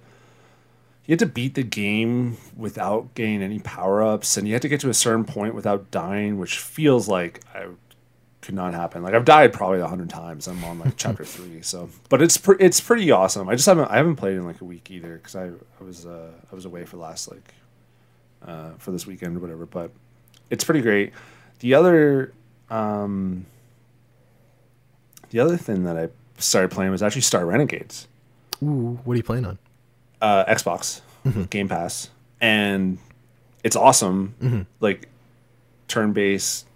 you had to beat the game without getting any power ups, and you had to get to a certain point without dying, which feels like I could not happen. Like I've died probably a hundred times. I'm on like chapter three, so but it's pre- it's pretty awesome. I just haven't I haven't played in like a week either because I I was uh, I was away for last like uh, for this weekend or whatever. But it's pretty great. The other um, the other thing that I started playing was actually Star Renegades, Ooh, what are you playing on? Uh, Xbox Game Pass, and it's awesome. Like turn-based,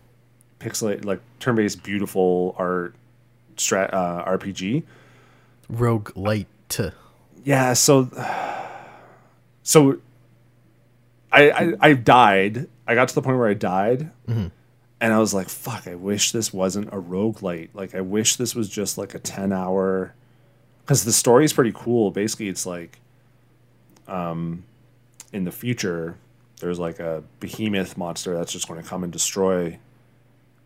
pixelate, like turn-based, beautiful art, strat uh, RPG. Roguelite. Yeah, so so I, I I died. I got to the point where I died. And I was like, fuck, I wish this wasn't a roguelite. Like I wish this was just like a 10 hour cuz the story is pretty cool. Basically, it's like um in the future there's like a behemoth monster that's just going to come and destroy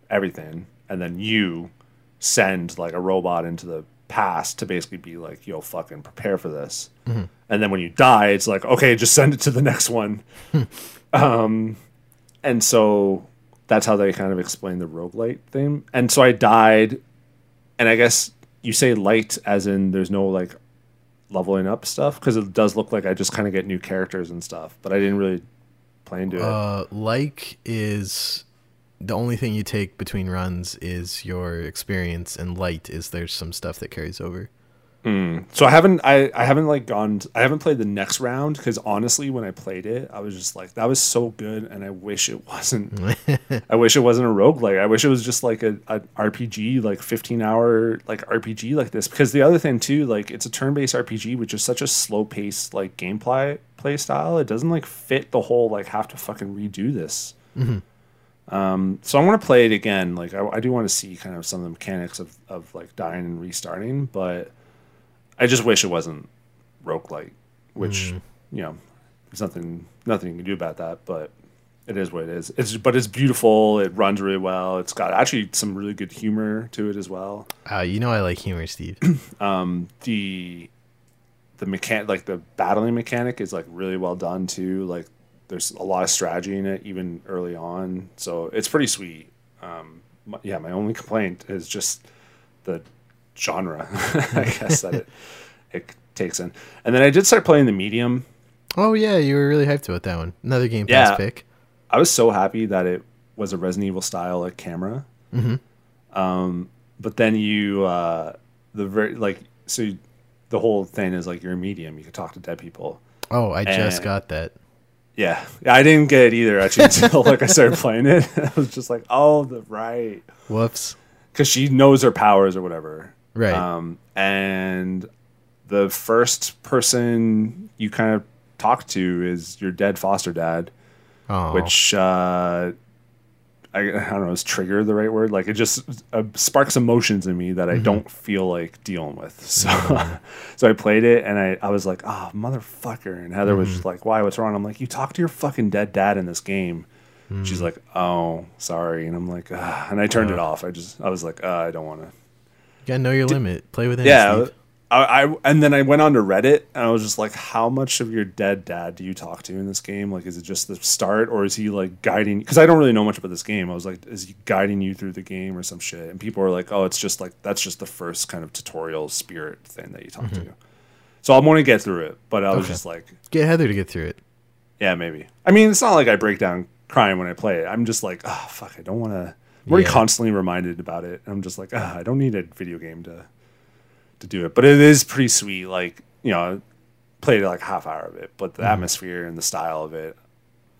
everything, and then you send like a robot into the past to basically be like, yo, fucking prepare for this. Mm-hmm. And then when you die, it's like, okay, just send it to the next one. um, and so that's how they kind of explain the roguelite thing. And so I died, and I guess you say light as in there's no like leveling up stuff because it does look like I just kind of get new characters and stuff, but I didn't really play into it. Uh, like is the only thing you take between runs is your experience, and light is there's some stuff that carries over. So I haven't I, I haven't like gone I haven't played the next round because honestly when I played it I was just like that was so good and I wish it wasn't I wish it wasn't a roguelike. I wish it was just like a, a RPG like 15 hour like RPG like this because the other thing too like it's a turn based RPG which is such a slow paced like gameplay play style it doesn't like fit the whole like have to fucking redo this. Um, so I want to play it again. Like I, I do want to see kind of some of the mechanics of, of like dying and restarting, but I just wish it wasn't roguelike, which you know, there's nothing nothing you can do about that, but it is what it is. It's but it's beautiful. It runs really well. It's got actually some really good humor to it as well. Uh, you know I like humor, Steve. The the mechan like the battling mechanic is like really well done too. Like there's a lot of strategy in it even early on, so it's pretty sweet. Um, my- yeah, my only complaint is just the genre, I guess that it it takes in. And then I did start playing the medium. oh yeah, you were really hyped about that one. Another Game Yeah. Pass pick. I was so happy that it was a Resident Evil style like camera. Um, but then you uh, the very like so you, the whole thing is like you're a medium. You can talk to dead people. Oh, I just got that. Yeah, I didn't get it either actually until like I started playing it. I was just like, oh, the right, Whoops. because she knows her powers or whatever. Right. Um, and the first person you kind of talk to is your dead foster dad. oh, which uh, I, I don't know is trigger the right word? Like it just uh, sparks emotions in me that I don't feel like dealing with. So so I played it and I, I was like oh motherfucker. And Heather was just like why? What's wrong? I'm like you talk to your fucking dead dad in this game. She's like oh sorry. And I'm like ah. and I turned it off. I just I was like uh, I don't want to you gotta know your limit. Play within. yeah. I, I and then I went on to Reddit and I was just like, how much of your dead dad do you talk to in this game? Like, is it just the start or is he like guiding? Because I don't really know much about this game. I was like, is he guiding you through the game or some shit? And people were like, oh, it's just like that's just the first kind of tutorial spirit thing that you talk to. Mm-hmm. So I'm going to get through it, but I was Okay. just like, Get Heather to get through it. yeah, maybe. I mean, it's not like I break down crying when I play it. I'm just like, oh fuck, I don't want to. Already Yeah. constantly reminded about it. I'm just like, ah, I don't need a video game to to do it. But it is pretty sweet. Like you know, played like half hour of it, but the Mm-hmm. atmosphere and the style of it,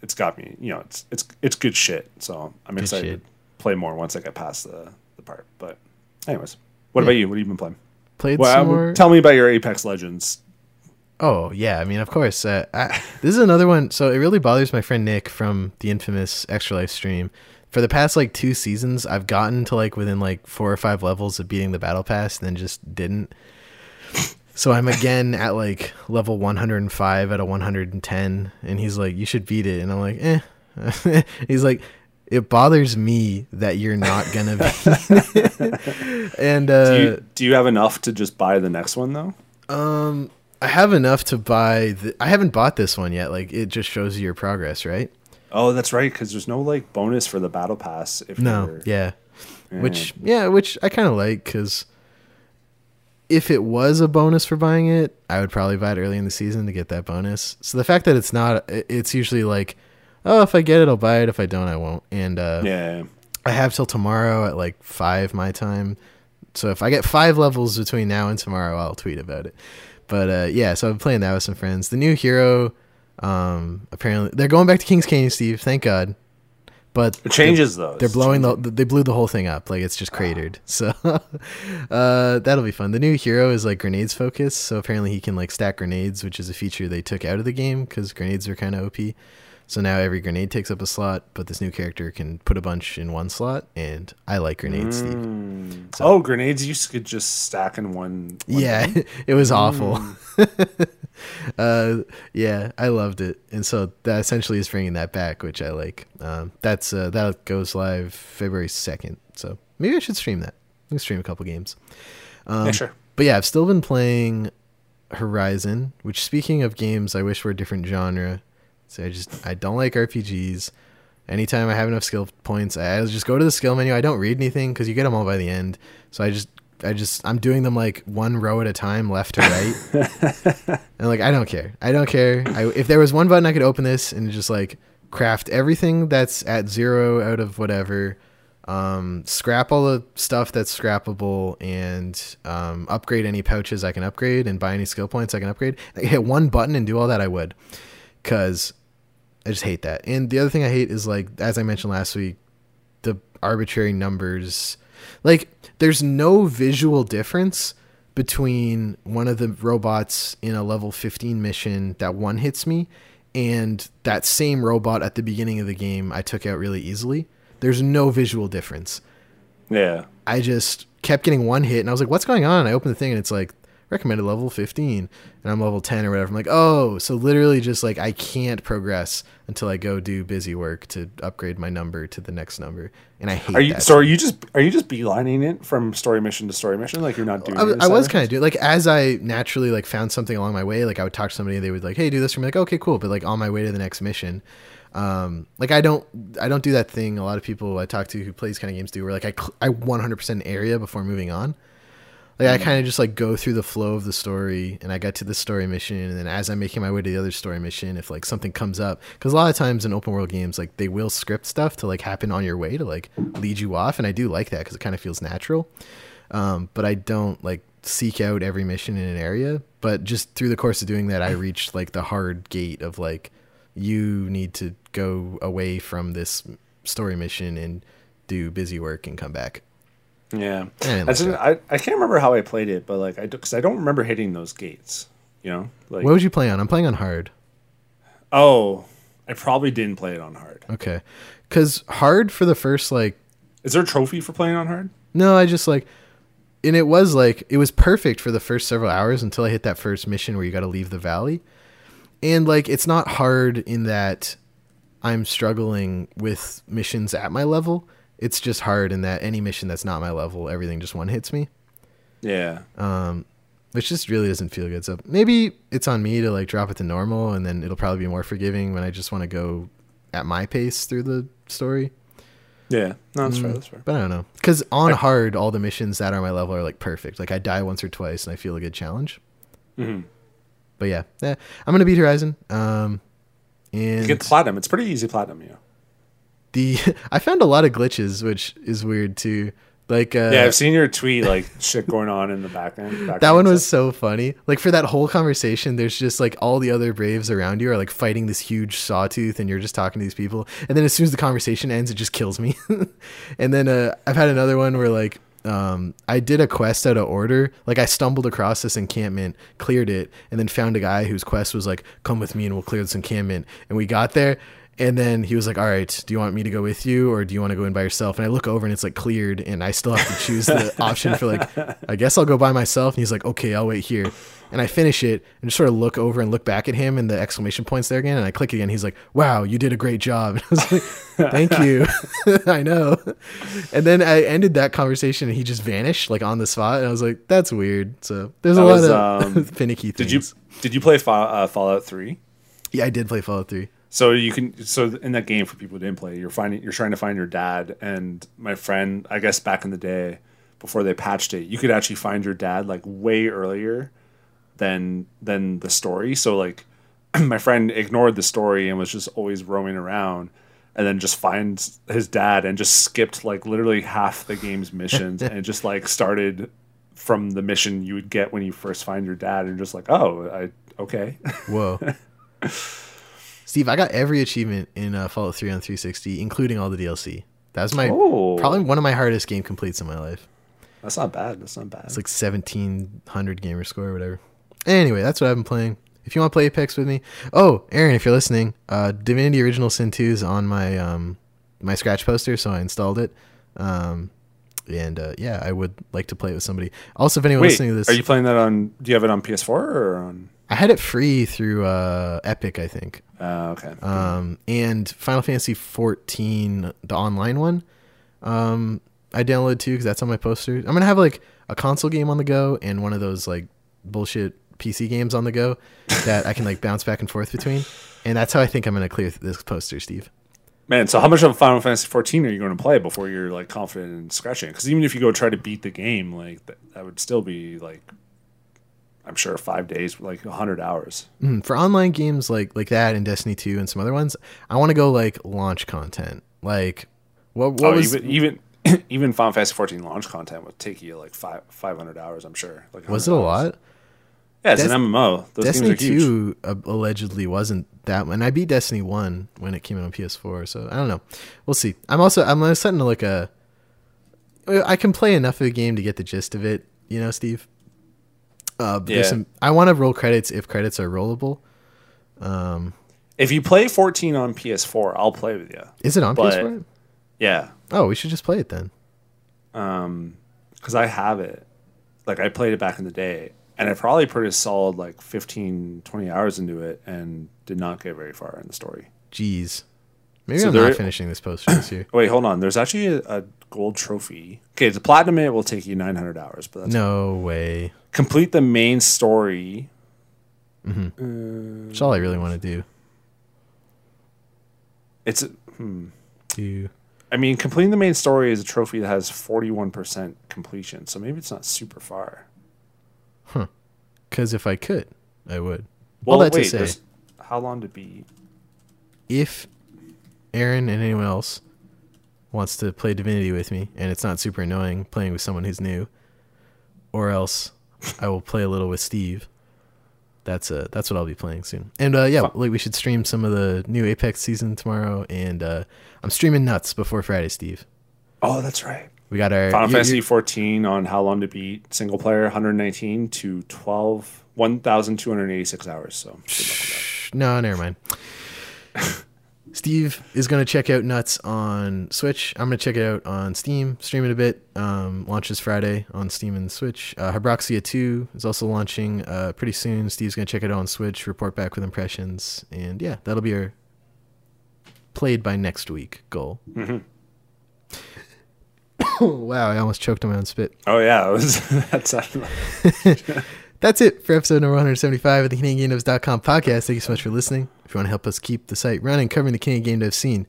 it's got me. You know, it's it's it's good shit. So I'm Good excited shit. to play more once I get past the the part. But anyways, what Yeah. about you? What have you been playing? Played Well, some uh, more. tell me about your Apex Legends. Oh yeah, I mean, of course. Uh, I, this is another one. So it really bothers my friend Nick from the infamous Extra Life stream. For the past like two seasons, I've gotten to like within like four or five levels of beating the battle pass, and then just didn't. So I'm again at like level 105 out of 110, and he's like, "You should beat it," and I'm like, "Eh." he's like, "It bothers me that you're not gonna be." and uh, Do you, do you have enough to just buy the next one though? um, I have enough to buy. The, I haven't bought this one yet. Like it just shows you your progress, right? Oh, that's right. Because there's no like bonus for the battle pass. If No, you're, yeah. Which yeah, which I kind of like because if it was a bonus for buying it, I would probably buy it early in the season to get that bonus. So the fact that it's not, it's usually like, oh, if I get it, I'll buy it. If I don't, I won't. And uh, yeah. I have till tomorrow at like five my time. So if I get five levels between now and tomorrow, I'll tweet about it. But uh, yeah, so I'm playing that with some friends. The new hero, um, apparently they're going back to King's Canyon, Steve. Thank God. But It changes though. they're It's blowing the they blew the whole thing up like it's just cratered so uh that'll be fun the new hero is like grenades focused so apparently he can like stack grenades which is a feature they took out of the game because grenades are kind of op so now every grenade takes up a slot but this new character can put a bunch in one slot and i like grenades steve Mm. Oh, grenades you could just stack in one. one yeah thing? it was awful Mm. uh, yeah, I loved it, and so that essentially is bringing that back, which I like. Um, that's uh, that goes live February second, so maybe I should stream that. I can stream a couple games. Um, yeah, sure. But yeah, I've still been playing Horizon. Which, speaking of games, I wish were a different genre. So I just I don't like RPGs. Anytime I have enough skill points, I just go to the skill menu. I don't read anything because you get them all by the end. So I just I just I'm doing them like one row at a time, left to right. and like I don't care. I don't care. I, if there was one button I could open this and just like craft everything that's at zero out of whatever, um, scrap all the stuff that's scrappable, and um, upgrade any pouches I can upgrade, and buy any skill points I can upgrade. Like, hit one button and do all that I would, because I just hate that. And the other thing I hate is like as I mentioned last week, the arbitrary numbers. Like there's no visual difference between one of the robots in a level 15 mission that one hits me and that same robot at the beginning of the game I took out really easily. There's no visual difference. Yeah. I just kept getting one hit and I was like, what's going on? I opened the thing and it's like recommended level 15 and I'm level 10 or whatever. I'm like, oh, so literally just like I can't progress until I go do busy work to upgrade my number to the next number. And I hate Are you that. so are you just are you just beelining it from story mission to story mission? Like you're not doing I, I was kind of doing like as I naturally like found something along my way, like I would talk to somebody they would like, hey, do this for me. Like, okay, cool. But like on my way to the next mission, um, like I don't I don't do that thing. A lot of people I talk to who plays kind of games do, where like I cl- I 100% area before moving on. Like I kind of just like go through the flow of the story, and I get to the story mission, and then as I'm making my way to the other story mission, if like something comes up, because a lot of times in open world games, like they will script stuff to like happen on your way to like lead you off, and I do like that because it kind of feels natural. Um, but I don't like seek out every mission in an area. But just through the course of doing that, I reached like the hard gate of like you need to go away from this story mission and do busy work and come back. Yeah, I didn't like an- I, I can't remember how I played it, but like I because I don't remember hitting those gates. You know, like What would you play on? I'm playing on hard. oh, I probably didn't play it on hard. Okay. Cuz hard for the first like Is there a trophy for playing on hard? no, I just like and it was like it was perfect for the first several hours until I hit that first mission where you got to leave the valley. And like it's not hard in that I'm struggling with missions at my level. It's just hard in that any mission that's not my level, everything just one hits me. Yeah, um, which just really doesn't feel good. So maybe it's on me to like drop it to normal, and then it'll probably be more forgiving when I just want to go at my pace through the story. yeah. No, that's fair. That's fair. But I don't know, because on hard, all the missions that are my level are like perfect. Like I die once or twice, and I feel a good challenge. Mhm. But yeah, eh, I'm gonna beat Horizon. Um, and You get platinum. It's pretty easy platinum. Yeah. The I found a lot of glitches, which is weird too. Like uh, Yeah, I've seen your tweet like shit going on in the background. that background one was so funny. Like for that whole conversation, there's just like all the other braves around you are like fighting this huge sawtooth, and you're just talking to these people. And then as soon as the conversation ends, it just kills me. and then uh, I've had another one where like um, I did a quest out of order. Like I stumbled across this encampment, cleared it, and then found a guy whose quest was like, "Come with me and we'll clear this encampment." And we got there. And then he was like, "All right, do you want me to go with you, or do you want to go in by yourself?" And I look over, and it's like cleared, and I still have to choose the option for like, I guess I'll go by myself. And he's like, "Okay, I'll wait here." And I finish it, and just sort of look over and look back at him, and the exclamation points there again. And I click again. He's like, "Wow, you did a great job." And I was like, "Thank you." I know. And then I ended that conversation, and he just vanished like on the spot. And I was like, "That's weird." So there's That a lot was, of um, finicky things. Did you did you play uh, Fallout Three? Yeah, I did play Fallout Three. So you can so in that game for people who didn't play, you're finding you're trying to find your dad and my friend. I guess back in the day, before they patched it, you could actually find your dad like way earlier than than the story. So like my friend ignored the story and was just always roaming around. And then just finds his dad and just skipped like literally half the game's missions and just like started from the mission you would get when you first find your dad and just like oh I okay Whoa. Steve, I got every achievement in uh, Fallout 3 on 360, including all the DLC. That was my Oh. probably one of my hardest game completes in my life. that's not bad that's not bad It's like 1700 gamer score or whatever. Anyway, that's what I've been playing. If you want to play Apex with me, oh, Aaron, if you're listening, uh, Divinity Original Sin 2 is on my um, my scratch poster, so I installed it. Um, and uh, yeah, I would like to play it with somebody. Also, if anyone Wait, listening to this, are you playing that on? Do you have it on PS4 or on? I had it free through uh, Epic, I think. Uh, okay. Um, and Final Fantasy 14, the online one, um, I downloaded too because that's on my poster. I'm gonna have like a console game on the go and one of those like bullshit PC games on the go that I can like bounce back and forth between. And that's how I think I'm gonna clear this poster, Steve. Man, so how much of Final Fantasy 14 are you going to play before you're like confident in scratching? Because even if you go try to beat the game, like that, that would still be like, I'm sure five days, like 100 hours. Mm, for online games like like that and Destiny 2 and some other ones, I want to go like launch content. Like what what oh, was even even even Final Fantasy 14 launch content would take you like five 500 hours. I'm sure. Like was it a hours. lot? Yeah, it's Des- an MMO. Those Destiny games are huge. 2 uh, allegedly wasn't that and I beat Destiny 1 when it came out on PS4, so I don't know. We'll see. I'm also I'm starting to like a I can play enough of the game to get the gist of it, you know, Steve. Uh, Yeah. some I want to roll credits if credits are rollable. Um, If you play 14 on PS4, I'll play with you. is it on But- PS4? Yeah, Oh, we should just play it then. um, because I have it. Like I played it back in the day, and I probably put a solid like 15, 20 hours into it, and did not get very far in the story. Jeez. Maybe So I'm there- not finishing this poster this year. Wait, hold on. There's actually a, a gold trophy. Okay, the platinum it will take you 900 hours, but that's No way. complete the main story. That's all I really want to do. It's hmm. Do I mean, completing the main story is a trophy that has 41% completion, so maybe it's not super far. Huh. because if I could, I would. Well, all that wait, to say, how long to beat? if Aaron and anyone else wants to play Divinity with me, and it's not super annoying playing with someone who's new, or else I will play a little with Steve. That's uh that's what I'll be playing soon. And uh, yeah, Fun. like we should stream some of the new Apex season tomorrow, and uh, I'm streaming nuts before Friday, Steve. Oh, that's right. We got our Final you- Fantasy you- 14 on how long to beat single player 119 to 12 1286 hours. So good luck with No, never mind. Steve is going to check out Nuts on Switch. I'm going to check it out on Steam, stream it a bit. Um, launches Friday on Steam and Switch. Uh, Hybroxia 2 is also launching uh, pretty soon. Steve's going to check it out on Switch, report back with impressions. And yeah, that'll be our played by next week goal. wow, I almost choked on my own spit. Oh yeah, it was, that's That's it for episode number 175 of the CanadianGameDevs.com podcast. Thank you so much for listening. If you want to help us keep the site running, covering the Canadian Game Dev scene,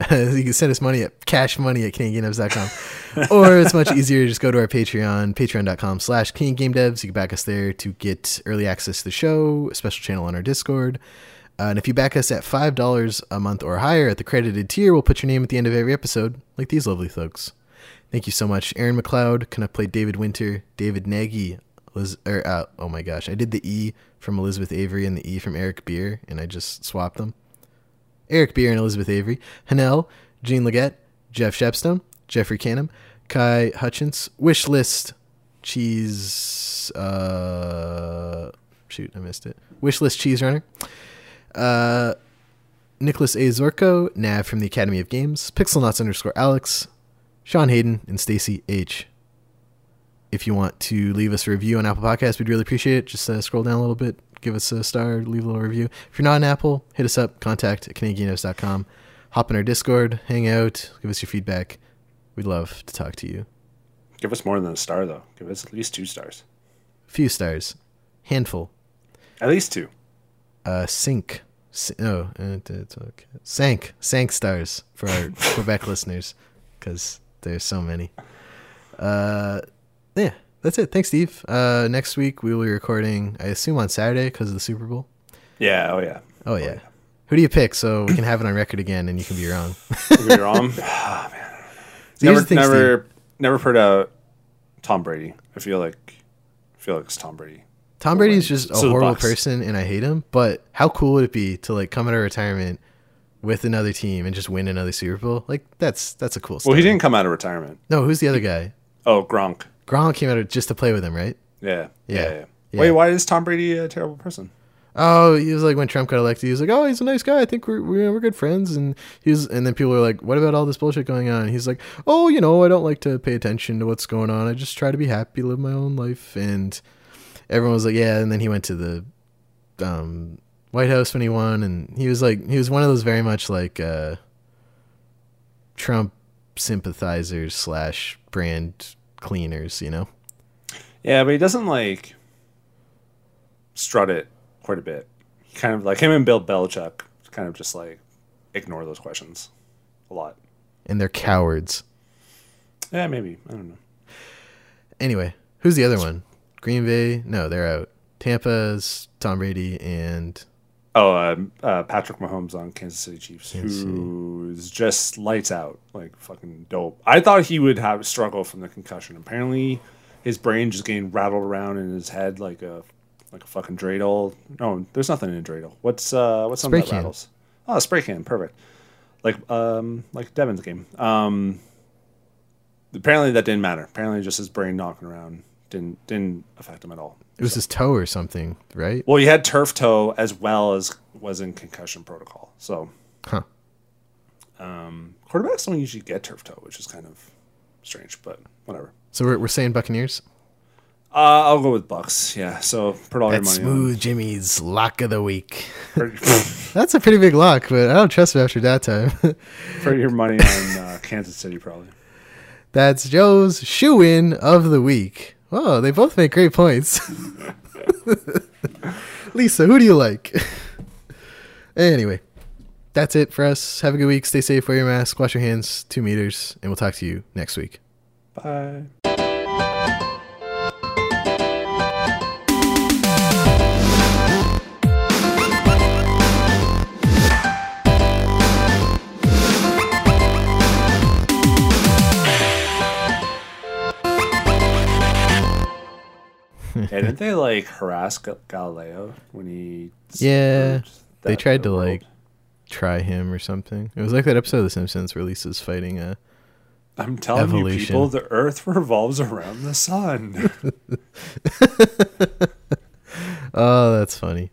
you can send us money at cash money at CanadianGameDevs.com. or it's much easier, to just go to our Patreon, patreon.com slash Canadian Game Devs. You can back us there to get early access to the show, a special channel on our Discord. Uh, and if you back us at $5 a month or higher at the credited tier, we'll put your name at the end of every episode, like these lovely folks. Thank you so much, Aaron McLeod. Can I play David Winter, David Nagy, Liz, or uh, oh my gosh, I did the E from Elizabeth Avery and the E from Eric Beer, and I just swapped them. Eric Beer and Elizabeth Avery, Hanel, Jean Leggett, Jeff Shepstone, Jeffrey Canham, Kai Hutchins, Wish List, Cheese, uh, shoot, I missed it. Wish List Cheese Runner, uh, Nicholas A. Zorko, Nav from the Academy of Games, Pixelnuts underscore Alex, Sean Hayden, and Stacy H. If you want to leave us a review on Apple Podcasts, we'd really appreciate it. Just uh, scroll down a little bit, give us a star, leave a little review. If you're not on Apple, hit us up, contact at CanadianGameDevs.com. Hop in our Discord, hang out, give us your feedback. We'd love to talk to you. give us more than a star though. Give us at least two stars. Few stars, handful, At least two. uh, sink. S- oh, uh, it's okay. Sank, sank stars for our Quebec listeners, because there's so many. Uh, yeah, that's it. Thanks, Steve. Uh, next week we will be recording, I assume on Saturday because of the Super Bowl. Yeah. Oh yeah. Oh yeah. Who do you pick so we can have it on record again and you can be wrong? You're wrong. Ah, man. So Never, thing, never, never put out Tom Brady. I feel like, I feel like it's Tom Brady. Tom Brady's just a So horrible person and I hate him, but how cool would it be to like come out of retirement with another team and just win another Super Bowl? Like that's that's a cool story. Well, he didn't come out of retirement. No, who's the other guy? Oh, Gronk. Gronk came out just to play with him, right? Yeah. Yeah. Yeah. yeah. Yeah. Wait, why is Tom Brady a terrible person? Oh, he was like when Trump got elected, he was like, "Oh, he's a nice guy. I think we're we're, we're good friends." And he was, and then people were like, "What about all this bullshit going on?" He's like, "Oh, you know, I don't like to pay attention to what's going on. I just try to be happy, live my own life." And everyone was like, "Yeah." And then he went to the um, White House when he won, and he was like he was one of those very much like uh, Trump sympathizers slash brand cleaners, you know. Yeah, but he doesn't like strut it quite a bit. Kind of like him and Bill Belichick kind of just like ignore those questions a lot. And they're cowards. Yeah, maybe. I don't know. Anyway, who's the other one? Green Bay? No, they're out. Tampa's Tom Brady and Oh, uh, uh, Patrick Mahomes on Kansas City Chiefs, Kansas City. who's just lights out, like fucking dope. I thought he would have struggle from the concussion. Apparently, his brain just getting rattled around in his head like a like a fucking dreidel. No, there's nothing in a dreidel. What's uh what's something Spray that can. rattles? Oh, spray can, perfect. Like um like Devin's game. Um, apparently that didn't matter. Apparently, just his brain knocking around didn't didn't affect him at all. It was his toe or something, right? Well, he had turf toe as well as was in concussion protocol. So, Huh. um, quarterbacks don't usually get turf toe, which is kind of strange, but whatever. So we're we're saying Buccaneers. Uh, I'll go with Bucks. Yeah. So put all That's your money That smooth Jimmy's lock of the week. That's a pretty big lock, but I don't trust him after that time. put your money on uh, Kansas City probably. That's Joe's shoe in of the week. Oh, they both make great points. Lisa, who do you like? anyway, that's it for us. Have a good week. Stay safe. Wear your mask. Wash your hands. Two meters. And we'll talk to you next week. Bye. Yeah, didn't they like harass Galileo when he? Yeah, They tried to world- like try him or something. It was like that episode of The Simpsons where Lisa's fighting a. I'm telling evolution. you, people, the Earth revolves around the sun. Oh, that's funny.